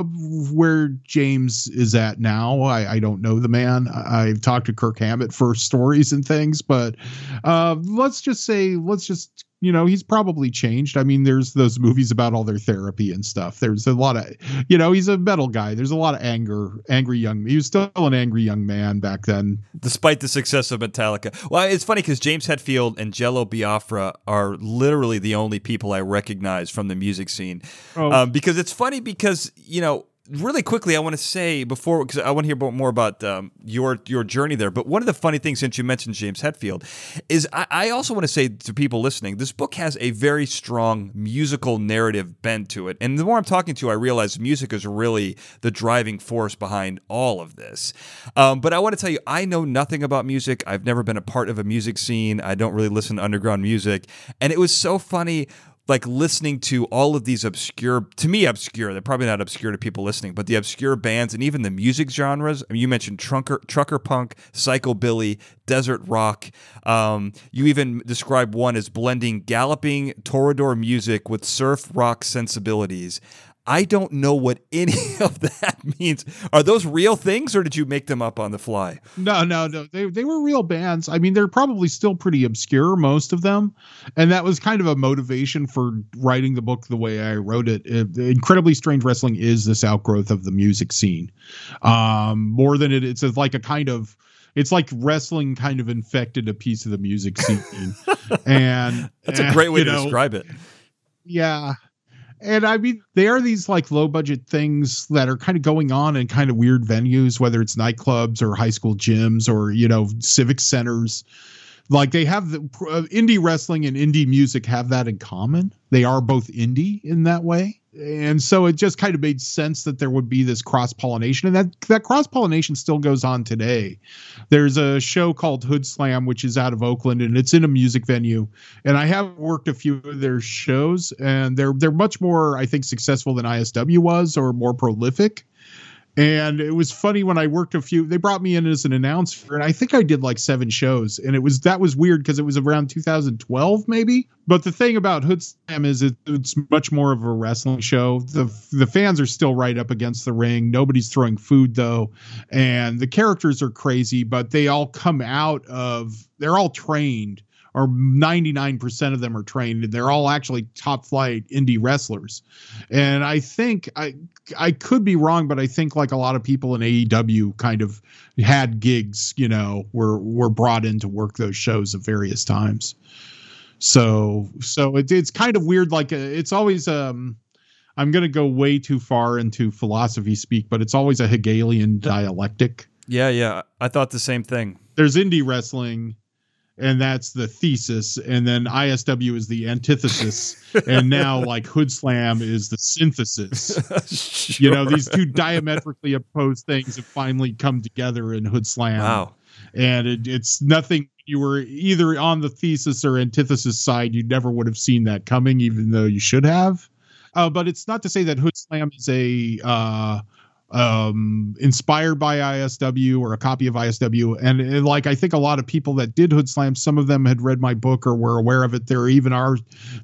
where James is at now. I, I don't know the man. I, I've talked to Kirk Hammett for stories and things, but uh, let's just say, let's just, you know, he's probably changed. I mean, there's those movies about all their therapy and stuff. There's a lot of, you know, he's a metal guy. There's a lot of anger, angry young. He was still an angry young man back then.
despite the success of Metallica. Well, it's funny because James Hetfield and Jello Biafra are literally the only people I recognize from the music scene.
Oh.
Um, because it's funny because you know. Really quickly, I want to say before because I want to hear more about um, your your journey there. But one of the funny things, since you mentioned James Hetfield, is I, I also want to say to people listening, this book has a very strong musical narrative bent to it. And the more I'm talking to, you, I realize music is really the driving force behind all of this. Um, but I want to tell you, I know nothing about music. I've never been a part of a music scene. I don't really listen to underground music. And it was so funny like listening to all of these obscure to me obscure they're probably not obscure to people listening but the obscure bands and even the music genres. I mean, you mentioned trucker trucker punk psychobilly desert rock. Um, you even describe one as blending galloping toreador music with surf rock sensibilities i don't know what any of that means are those real things or did you make them up on the fly
No, no, no. They they were real bands. I mean, they're probably still pretty obscure, most of them, and that was kind of a motivation for writing the book the way I wrote it. It- Incredibly Strange Wrestling is this outgrowth of the music scene, um, more than it. It's like a kind of. It's like wrestling kind of infected a piece of the music scene, and
that's a great way to
know,
describe it
yeah. And I mean, they are these like low budget things that are kind of going on in kind of weird venues, whether it's nightclubs or high school gyms or, you know, civic centers. Like they have the uh, indie wrestling and indie music have that in common. They are both indie in that way. And so it just kind of made sense that there would be this cross pollination, and that that cross pollination still goes on today. There's a show called Hood Slam, which is out of Oakland, and it's in a music venue. And I have worked a few of their shows, and they're they're much more, I think, successful than ISW was, or more prolific. And it was funny when I worked a few, they brought me in as an announcer, and I think I did like seven shows. And it was that was weird because it was around 2012, maybe. But the thing about Hood Slam is it, it's much more of a wrestling show. The the fans are still right up against the ring. Nobody's throwing food though, and the characters are crazy, but they all come out of they're all trained or 99% of them are trained and they're all actually top flight indie wrestlers. And I think I I could be wrong, but I think like a lot of people in AEW kind of had gigs, you know, were were brought in to work those shows at various times. So so it, it's kind of weird. Like uh, it's always um. I'm going to go way too far into philosophy speak, but it's always a Hegelian dialectic.
Yeah, yeah. I thought the same thing.
There's indie wrestling, and that's the thesis. And then isw is the antithesis. And now like hood slam is the synthesis. Sure. you know these two diametrically opposed things have finally come together in hood slam.
Wow.
And it, it's nothing you were either on the thesis or antithesis side you never would have seen that coming even though you should have. Uh, but it's not to say that hood slam is a uh, um, inspired by ISW or a copy of ISW. And, and, like I think a lot of people that did Hood Slam, some of them had read my book or were aware of it. There even are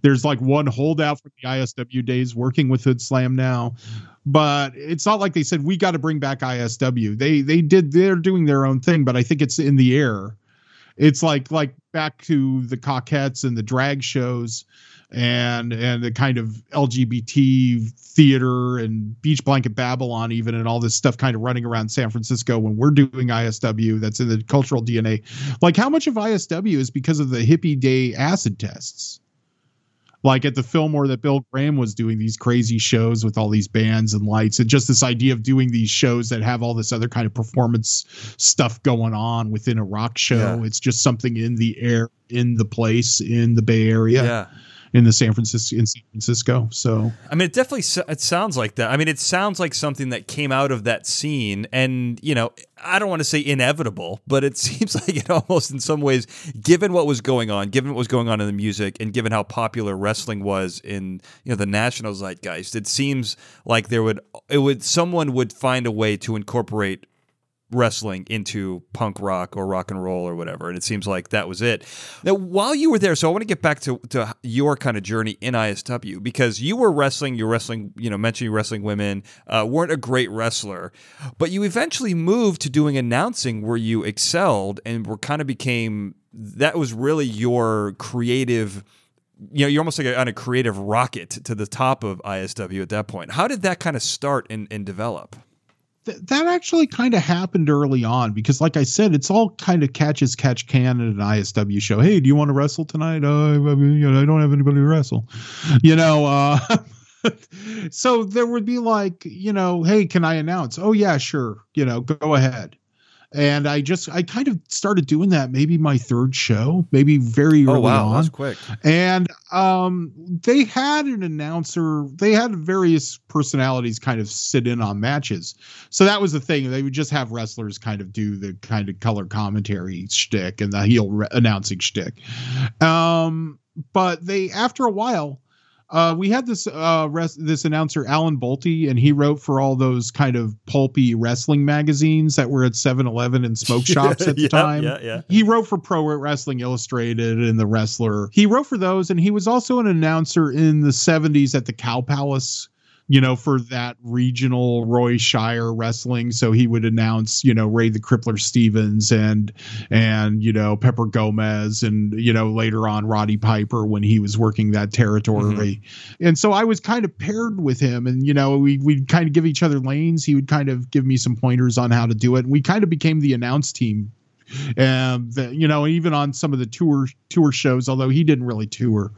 there's like one holdout from the ISW days working with Hood Slam now. But it's not like they said we got to bring back ISW. They they did they're doing their own thing, but I think it's in the air. It's like like back to the Cockettes and the drag shows and and the kind of LGBT theater and Beach Blanket Babylon, even and all this stuff kind of running around San Francisco when we're doing ISW. That's in the cultural DNA. Like how much of ISW is because of the hippie day acid tests? Like at the Fillmore that Bill Graham was doing these crazy shows with all these bands and lights, and just this idea of doing these shows that have all this other kind of performance stuff going on within a rock show. Yeah. It's just something in the air, in the place, in the Bay Area.
Yeah
in the San Francisco in San Francisco. So
I mean, it definitely it sounds like that. I mean, it sounds like something that came out of that scene, and you know, I don't want to say inevitable, but it seems like it almost in some ways, given what was going on, given what was going on in the music, and given how popular wrestling was in you know the national zeitgeist, it seems like there would it would someone would find a way to incorporate wrestling into punk rock or rock and roll or whatever. And it seems like that was it. Now, while you were there, so I want to get back to, to your kind of journey in ISW because you were wrestling, you're wrestling, you know, mentioning wrestling women, uh, weren't a great wrestler, but you eventually moved to doing announcing where you excelled and were kind of became that was really your creative you know, you're almost like a, on a creative rocket to the top of ISW at that point. How did that kind of start and, and develop?
That actually kind of happened early on because, like I said, it's all kind of catch as catch can at an ISW show. Hey, do you want to wrestle tonight? Uh, I, mean, I don't have anybody to wrestle. You know, uh, so there would be like, you know, hey, can I announce? Oh yeah, sure. You know, go ahead and I just I kind of started doing that maybe my third show, maybe very oh, early oh, wow, on.
That's quick.
And um, they had an announcer. They had various personalities kind of sit in on matches. So that was the thing. They would just have wrestlers kind of do the kind of color commentary shtick and the heel re- announcing shtick. Um, but they after a while uh, we had this uh, res- this announcer Alan Bolte, and he wrote for all those kind of pulpy wrestling magazines that were at 7-Eleven and smoke shops at the
yeah,
time.
Yeah, yeah.
He wrote for Pro Wrestling Illustrated and The Wrestler. He wrote for those, and he was also an announcer in the 70s at the Cow Palace you know, for that regional Roy Shire wrestling. So he would announce, you know, Ray the Crippler Stevens and and you know Pepper Gomez and you know later on Roddy Piper when he was working that territory. Mm-hmm. And so I was kind of paired with him, and you know we we'd kind of give each other lanes. He would kind of give me some pointers on how to do it. And we kind of became the announce team and the, you know even on some of the tour tour shows although he didn't really tour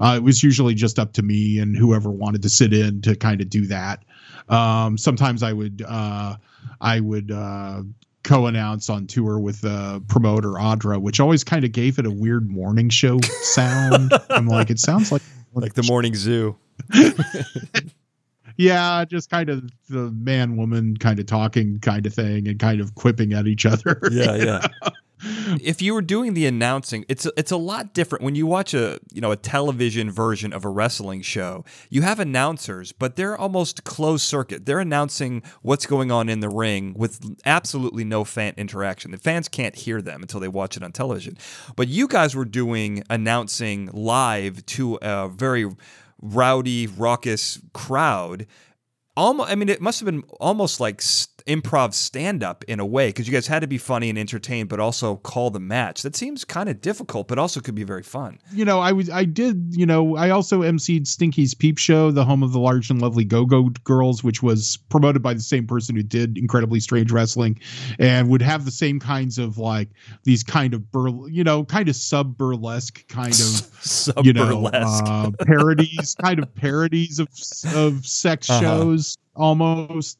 uh, it was usually just up to me and whoever wanted to sit in to kind of do that. Um, sometimes i would uh, i would uh, co-announce on tour with uh, promoter audra which always kind of gave it a weird morning show sound. I'm like it sounds like
like the morning zoo
yeah, just kind of the man woman kind of talking kind of thing and kind of quipping at each other.
Yeah, yeah. if you were doing the announcing, it's a, it's a lot different when you watch a you know a television version of a wrestling show. You have announcers, but they're almost closed circuit. They're announcing what's going on in the ring with absolutely no fan interaction. The fans can't hear them until they watch it on television. But you guys were doing announcing live to a very rowdy, raucous crowd. Almost, I mean, it must have been almost like improv stand up in a way because you guys had to be funny and entertained, but also call the match. That seems kind of difficult, but also could be very fun.
You know, I was I did. You know, I also emceed Stinky's Peep Show, the home of the large and lovely Go Go Girls, which was promoted by the same person who did Incredibly Strange Wrestling, and would have the same kinds of like these kind of bur, you know, kind of sub burlesque kind of
sub
you know uh, parodies, kind of parodies of of sex uh-huh. shows almost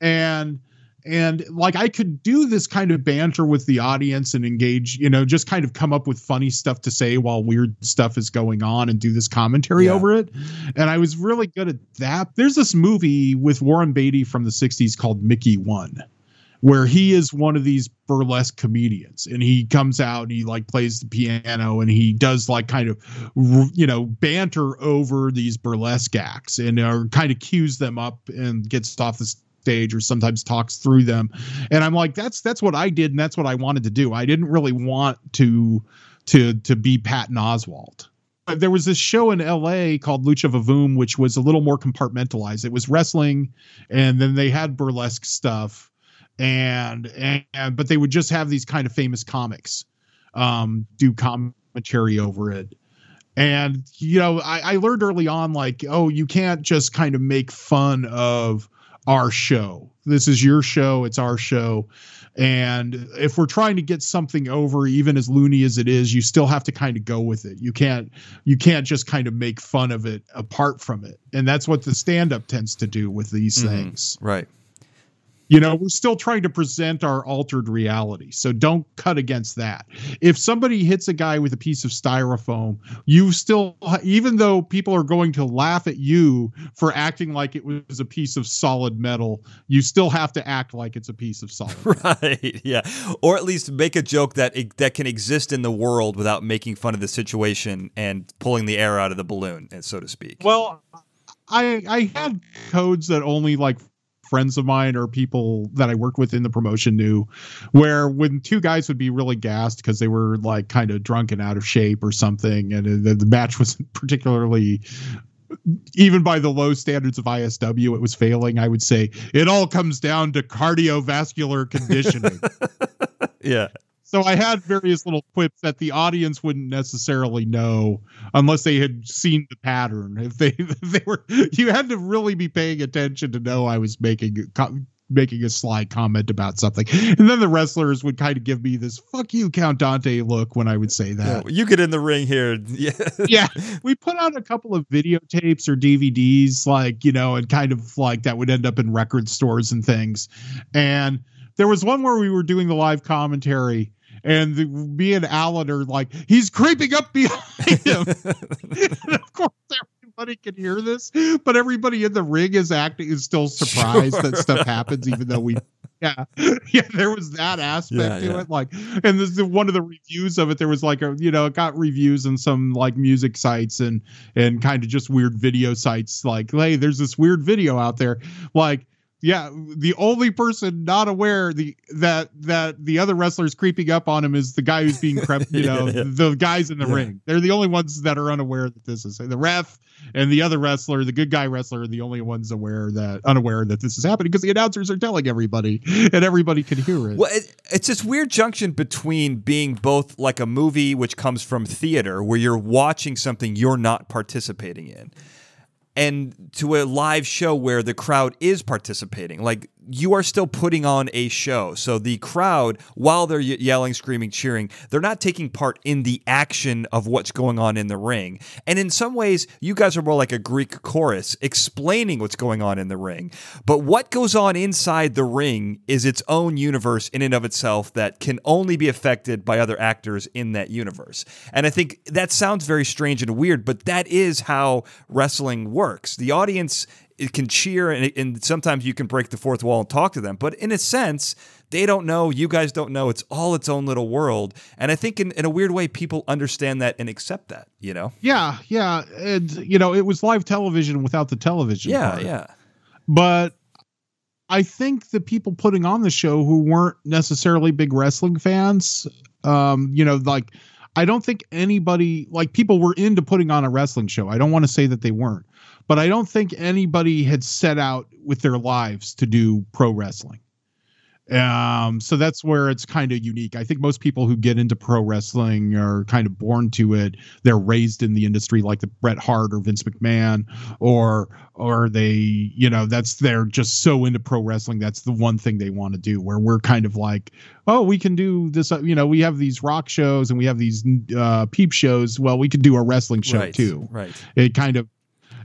and and like I could do this kind of banter with the audience and engage, you know, just kind of come up with funny stuff to say while weird stuff is going on and do this commentary yeah. over it. And I was really good at that. There's this movie with Warren Beatty from the 60s called Mickey One where he is one of these burlesque comedians and he comes out and he like plays the piano and he does like kind of you know banter over these burlesque acts and uh, kind of cues them up and gets off the stage or sometimes talks through them and i'm like that's that's what i did and that's what i wanted to do i didn't really want to to to be patton oswalt there was this show in LA called Lucha Vavoom, which was a little more compartmentalized. It was wrestling, and then they had burlesque stuff, and and but they would just have these kind of famous comics um, do commentary over it. And you know, I, I learned early on, like, oh, you can't just kind of make fun of our show. This is your show, it's our show. And if we're trying to get something over, even as loony as it is, you still have to kind of go with it. You can't you can't just kind of make fun of it apart from it. And that's what the stand-up tends to do with these mm-hmm. things.
Right
you know we're still trying to present our altered reality. So don't cut against that. If somebody hits a guy with a piece of styrofoam you still even though people are going to laugh at you for acting like it was a piece of solid metal you still have to act like it's a piece of solid
metal. right yeah. Or at least make a joke that that can exist in the world without making fun of the situation and pulling the air out of the balloon eh, so to speak.
Well I I had codes that only like friends of mine or people that I worked with in the promotion knew, where when two guys would be really gassed because they were like kind of drunk and out of shape or something, and the, the match wasn't particularly even by the low standards of ISW, it was failing. I would say it all comes down to cardiovascular conditioning.
yeah.
So I had various little quips that the audience wouldn't necessarily know unless they had seen the pattern. If they if they were, you had to really be paying attention to know I was making making a sly comment about something. And then the wrestlers would kind of give me this fuck you Count Dante look when I would say that.
Yeah, you get in the ring here.
Yeah. yeah. We put out a couple of videotapes or DVDs like, you know, and kind of like that would end up in record stores and things. And there was one where we were doing the live commentary and the, me and Alan are like, he's creeping up behind him. and of course, everybody can hear this, but everybody in the ring is acting is still surprised sure. that stuff happens, even though we. Yeah, yeah, there was that aspect yeah, to yeah. it. Like, and this is one of the reviews of it. There was like a, you know, it got reviews in some like music sites and and kind of just weird video sites. Like, hey, there's this weird video out there. Like, yeah, the only person not aware the that that the other wrestlers creeping up on him is the guy who's being crept. You know, yeah, yeah. the guys in the yeah. ring. They're the only ones that are unaware that this is the ref and the other wrestler, the good guy wrestler, are the only ones aware that unaware that this is happening because the announcers are telling everybody and everybody can hear it.
Well, it, it's this weird junction between being both like a movie which comes from theater where you're watching something you're not participating in and to a live show where the crowd is participating. Like you are still putting on a show. So the crowd, while they're yelling, screaming, cheering, they're not taking part in the action of what's going on in the ring. And in some ways, you guys are more like a Greek chorus explaining what's going on in the ring. But what goes on inside the ring is its own universe in and of itself that can only be affected by other actors in that universe. And I think that sounds very strange and weird, but that is how wrestling works. The audience it can cheer and, and sometimes you can break the fourth wall and talk to them. But in a sense, they don't know, you guys don't know. It's all its own little world. And I think in, in a weird way, people understand that and accept that, you know?
Yeah, yeah. And, you know, it was live television without the television.
Yeah,
part.
yeah.
But I think the people putting on the show who weren't necessarily big wrestling fans, um, you know, like I don't think anybody like people were into putting on a wrestling show. I don't want to say that they weren't, but I don't think anybody had set out with their lives to do pro wrestling. Um, so that's where it's kind of unique. I think most people who get into pro wrestling are kind of born to it. They're raised in the industry, like the Bret Hart or Vince McMahon, or or they, you know, that's they're just so into pro wrestling. That's the one thing they want to do. Where we're kind of like, oh, we can do this. Uh, you know, we have these rock shows and we have these uh, peep shows. Well, we could do a wrestling show
right,
too.
Right.
It kind of,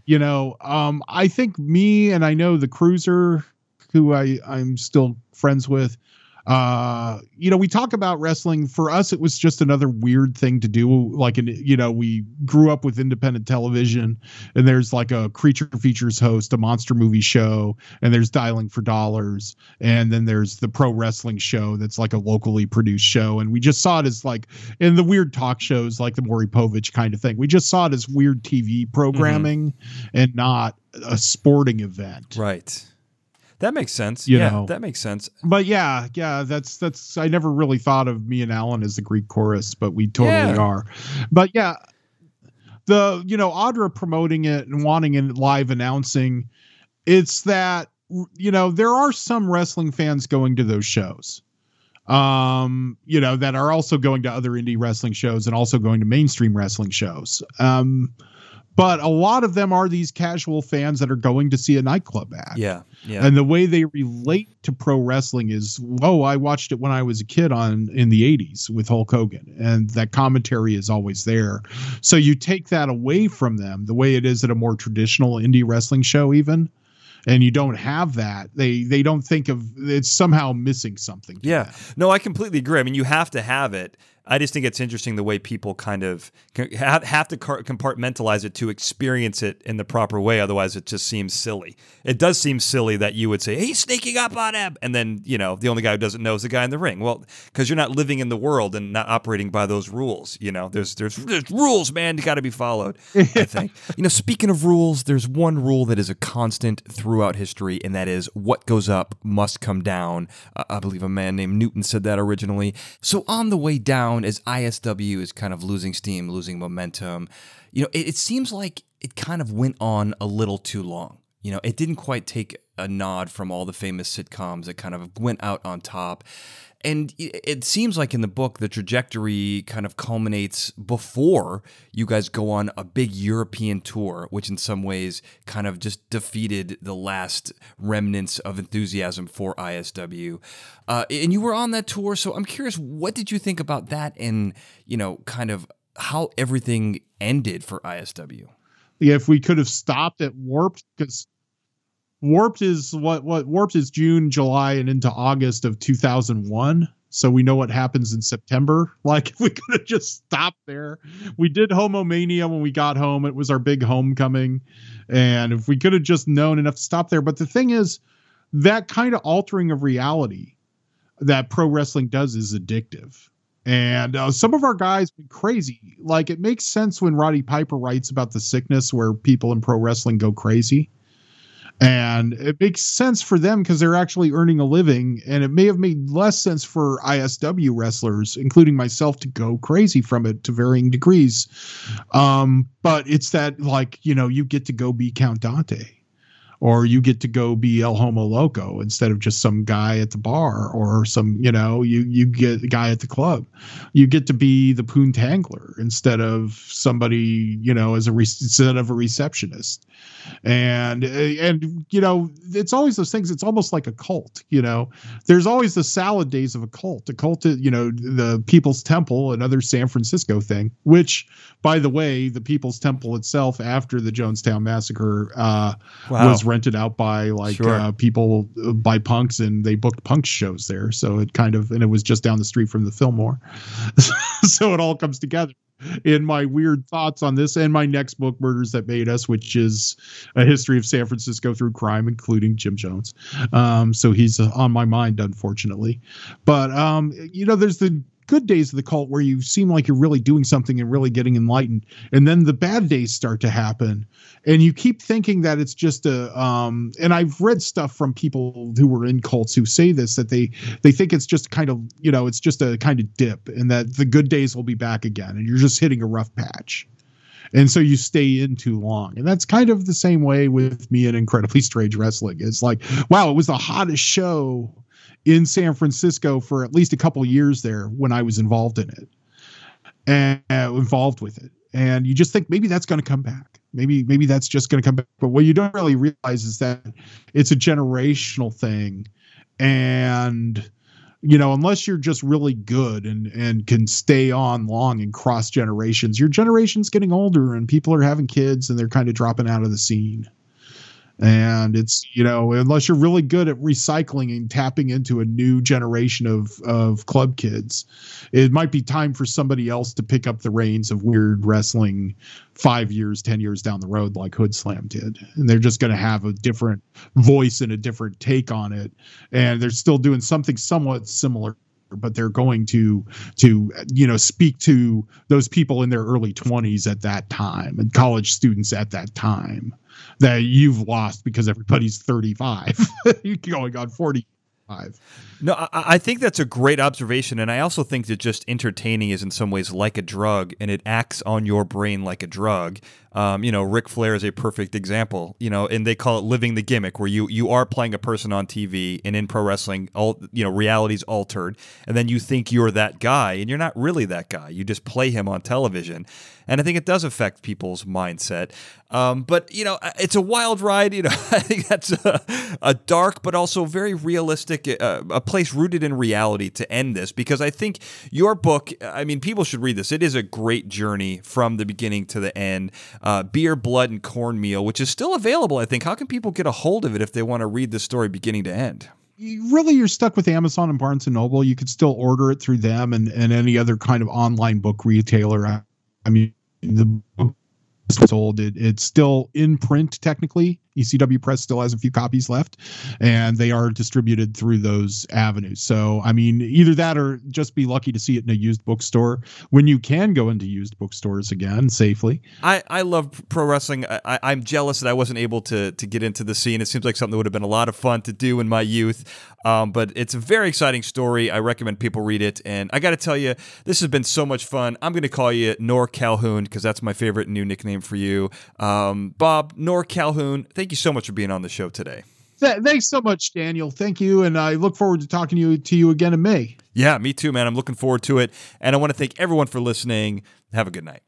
you know, um, I think me and I know the cruiser who I I'm still friends with. Uh, you know, we talk about wrestling. For us, it was just another weird thing to do. Like, in, you know, we grew up with independent television, and there's like a creature features host, a monster movie show, and there's Dialing for Dollars, and then there's the pro wrestling show that's like a locally produced show. And we just saw it as like in the weird talk shows, like the Maury Povich kind of thing. We just saw it as weird TV programming mm-hmm. and not a sporting event.
Right. That makes sense.
You
yeah,
know.
that makes sense.
But yeah, yeah, that's that's I never really thought of me and Alan as the Greek chorus, but we totally
Yeah.
are. But yeah, the you know Audra promoting it and wanting it live announcing, it's that you know there are some wrestling fans going to those shows, um, you know that are also going to other indie wrestling shows and also going to mainstream wrestling shows. Um, but a lot of them are these casual fans that are going to see a nightclub act.
Yeah, yeah.
And the way they relate to pro wrestling is, oh, I watched it when I was a kid on in the 80s with Hulk Hogan, and that commentary is always there. So you take that away from them, the way it is at a more traditional indie wrestling show, even, and you don't have that. They they don't think of it's somehow missing something.
Yeah.
them.
No, I completely agree. I mean, you have to have it. I just think it's interesting the way people kind of have, have to compartmentalize it to experience it in the proper way. Otherwise, it just seems silly. It does seem silly that you would say, he's sneaking up on him. And then, you know, the only guy who doesn't know is the guy in the ring. Well, because you're not living in the world and not operating by those rules. You know, there's, there's, there's rules, man, got to be followed, I think. You know, speaking of rules, there's one rule that is a constant throughout history, and that is what goes up must come down. Uh, I believe a man named Newton said that originally. So on the way down, as ISW is kind of losing steam, losing momentum, you know, it, it seems like it kind of went on a little too long. You know, it didn't quite take a nod from all the famous sitcoms that kind of went out on top. And it seems like in the book, the trajectory kind of culminates before you guys go on a big European tour, which in some ways kind of just defeated the last remnants of enthusiasm for ISW. Uh, and you were on that tour, so I'm curious, what did you think about that and, you know, kind of how everything ended for ISW?
Yeah, if we could have stopped at Warped, because Warped is what what Warped is June, July, and into August of 2001. So we know what happens in September. Like if we could have just stopped there, we did Homomania when we got home. It was our big homecoming, and if we could have just known enough to stop there. But the thing is, that kind of altering of reality that pro wrestling does is addictive. And uh, some of our guys went crazy. Like it makes sense when Roddy Piper writes about the sickness where people in pro wrestling go crazy. And it makes sense for them because they're actually earning a living. And it may have made less sense for ISW wrestlers, including myself, to go crazy from it to varying degrees. Um, but it's that, like, you know, you get to go be Count Dante or you get to go be El Homo Loco instead of just some guy at the bar or some, you know, you you get a guy at the club. You get to be the Poontangler instead of somebody, you know, as a re- instead of a receptionist. And and you know, it's always those things. It's almost like a cult. You know, there's always the salad days of a cult. A cult, you know, the People's Temple, another San Francisco thing. Which, by the way, the People's Temple itself, after the Jonestown massacre, uh,
Wow.
was rented out by like
Sure.
uh, people uh, by punks, and they booked punk shows there. So it kind of and it was just down the street from the Fillmore, so it all comes together in my weird thoughts on this and my next book, Murders That Made Us, which is a history of San Francisco through crime, including Jim Jones. Um, so he's uh, on my mind, unfortunately. But um, you know, there's the good days of the cult where you seem like you're really doing something and really getting enlightened, and then the bad days start to happen, and you keep thinking that it's just a. Um, and I've read stuff from people who were in cults who say this that they they think it's just kind of you know it's just a kind of dip, and that the good days will be back again, and you're just hitting a rough patch. And so you stay in too long. And that's kind of the same way with me and incredibly strange wrestling. It's like wow it was the hottest show in san francisco for at least a couple years there when i was involved in it and uh, involved with it. And you just think maybe that's going to come back. Maybe maybe that's just going to come back. But what you don't really realize is that it's a generational thing. And you know unless you're just really good and and can stay on long and cross generations your generation's getting older and people are having kids and they're kind of dropping out of the scene and it's you know unless you're really good at recycling and tapping into a new generation of of club kids it might be time for somebody else to pick up the reins of weird wrestling five years ten years down the road like hood slam did. And they're just going to have a different voice and a different take on it. And they're still doing something somewhat similar but they're going to to you know speak to those people in their early 20s at that time and college students at that time that you've lost because everybody's 35 you're going on 45
No, I, I think that's a great observation, and I also think that just entertaining is in some ways like a drug, and it acts on your brain like a drug. Um, you know, Ric Flair is a perfect example. You know, and they call it living the gimmick, where you you are playing a person on TV, and in pro wrestling, all you know, reality's altered, and then you think you're that guy, and you're not really that guy. You just play him on television, and I think it does affect people's mindset. Um, but you know, it's a wild ride. You know, I think that's a, a dark but also very realistic, uh, a place rooted in reality to end this. Because I think your book, I mean, people should read this. It is a great journey from the beginning to the end. Uh, Beer, Blood, and Cornmeal, which is still available. I think. How can people get a hold of it if they want to read the story beginning to end?
really you're stuck with Amazon and Barnes and Noble. You could still order it through them and, and any other kind of online book retailer. I, mean, the book is sold. It, it's still in print technically. ECW Press still has a few copies left, and they are distributed through those avenues. So, I mean, either that or just be lucky to see it in a used bookstore when you can go into used bookstores again safely.
I, I love pro wrestling. I, I'm jealous that I wasn't able to to get into the scene. It seems like something that would have been a lot of fun to do in my youth. Um, but it's a very exciting story. I recommend people read it. And I got to tell you, this has been so much fun. I'm going to call you Nor Calhoun because that's my favorite new nickname for you. Um, Bob, Nor Calhoun, thank you so much for being on the show today.
Th- thanks so much, Daniel. Thank you, and I look forward to talking to you to you again in May.
Yeah, me too, man. I'm looking forward to it. And I want to thank everyone for listening. Have a good night.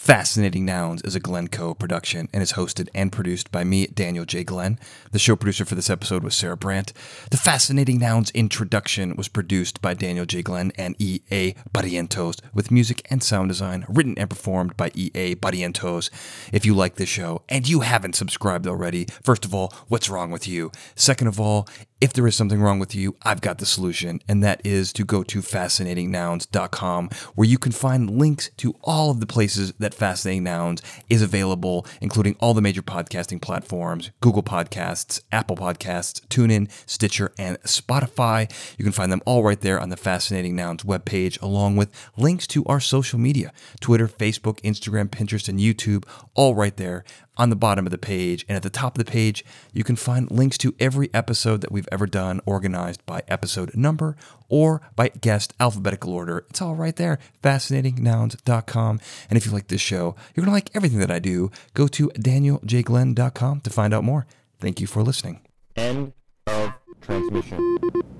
Fascinating Nouns is a Glencoe production and is hosted and produced by me, Daniel J. Glenn. The show producer for this episode was Sarah Brandt. The Fascinating Nouns introduction was produced by Daniel J. Glenn and E.A. Barrientos, with music and sound design written and performed by E.A. Barrientos. If you like this show and you haven't subscribed already, first of all, what's wrong with you? Second of all, if there is something wrong with you, I've got the solution, and that is to go to fascinatingnouns.com, where you can find links to all of the places that Fascinating Nouns is available, including all the major podcasting platforms Google Podcasts, Apple Podcasts, TuneIn, Stitcher, and Spotify. You can find them all right there on the Fascinating Nouns webpage, along with links to our social media Twitter, Facebook, Instagram, Pinterest, and YouTube, all right there on the bottom of the page. And at the top of the page, you can find links to every episode that we've ever done, organized by episode number or by guest alphabetical order. It's all right there, fascinatingnouns.com. And if you like this show, you're going to like everything that I do. Go to danieljglenn.com to find out more. Thank you for listening.
End of transmission.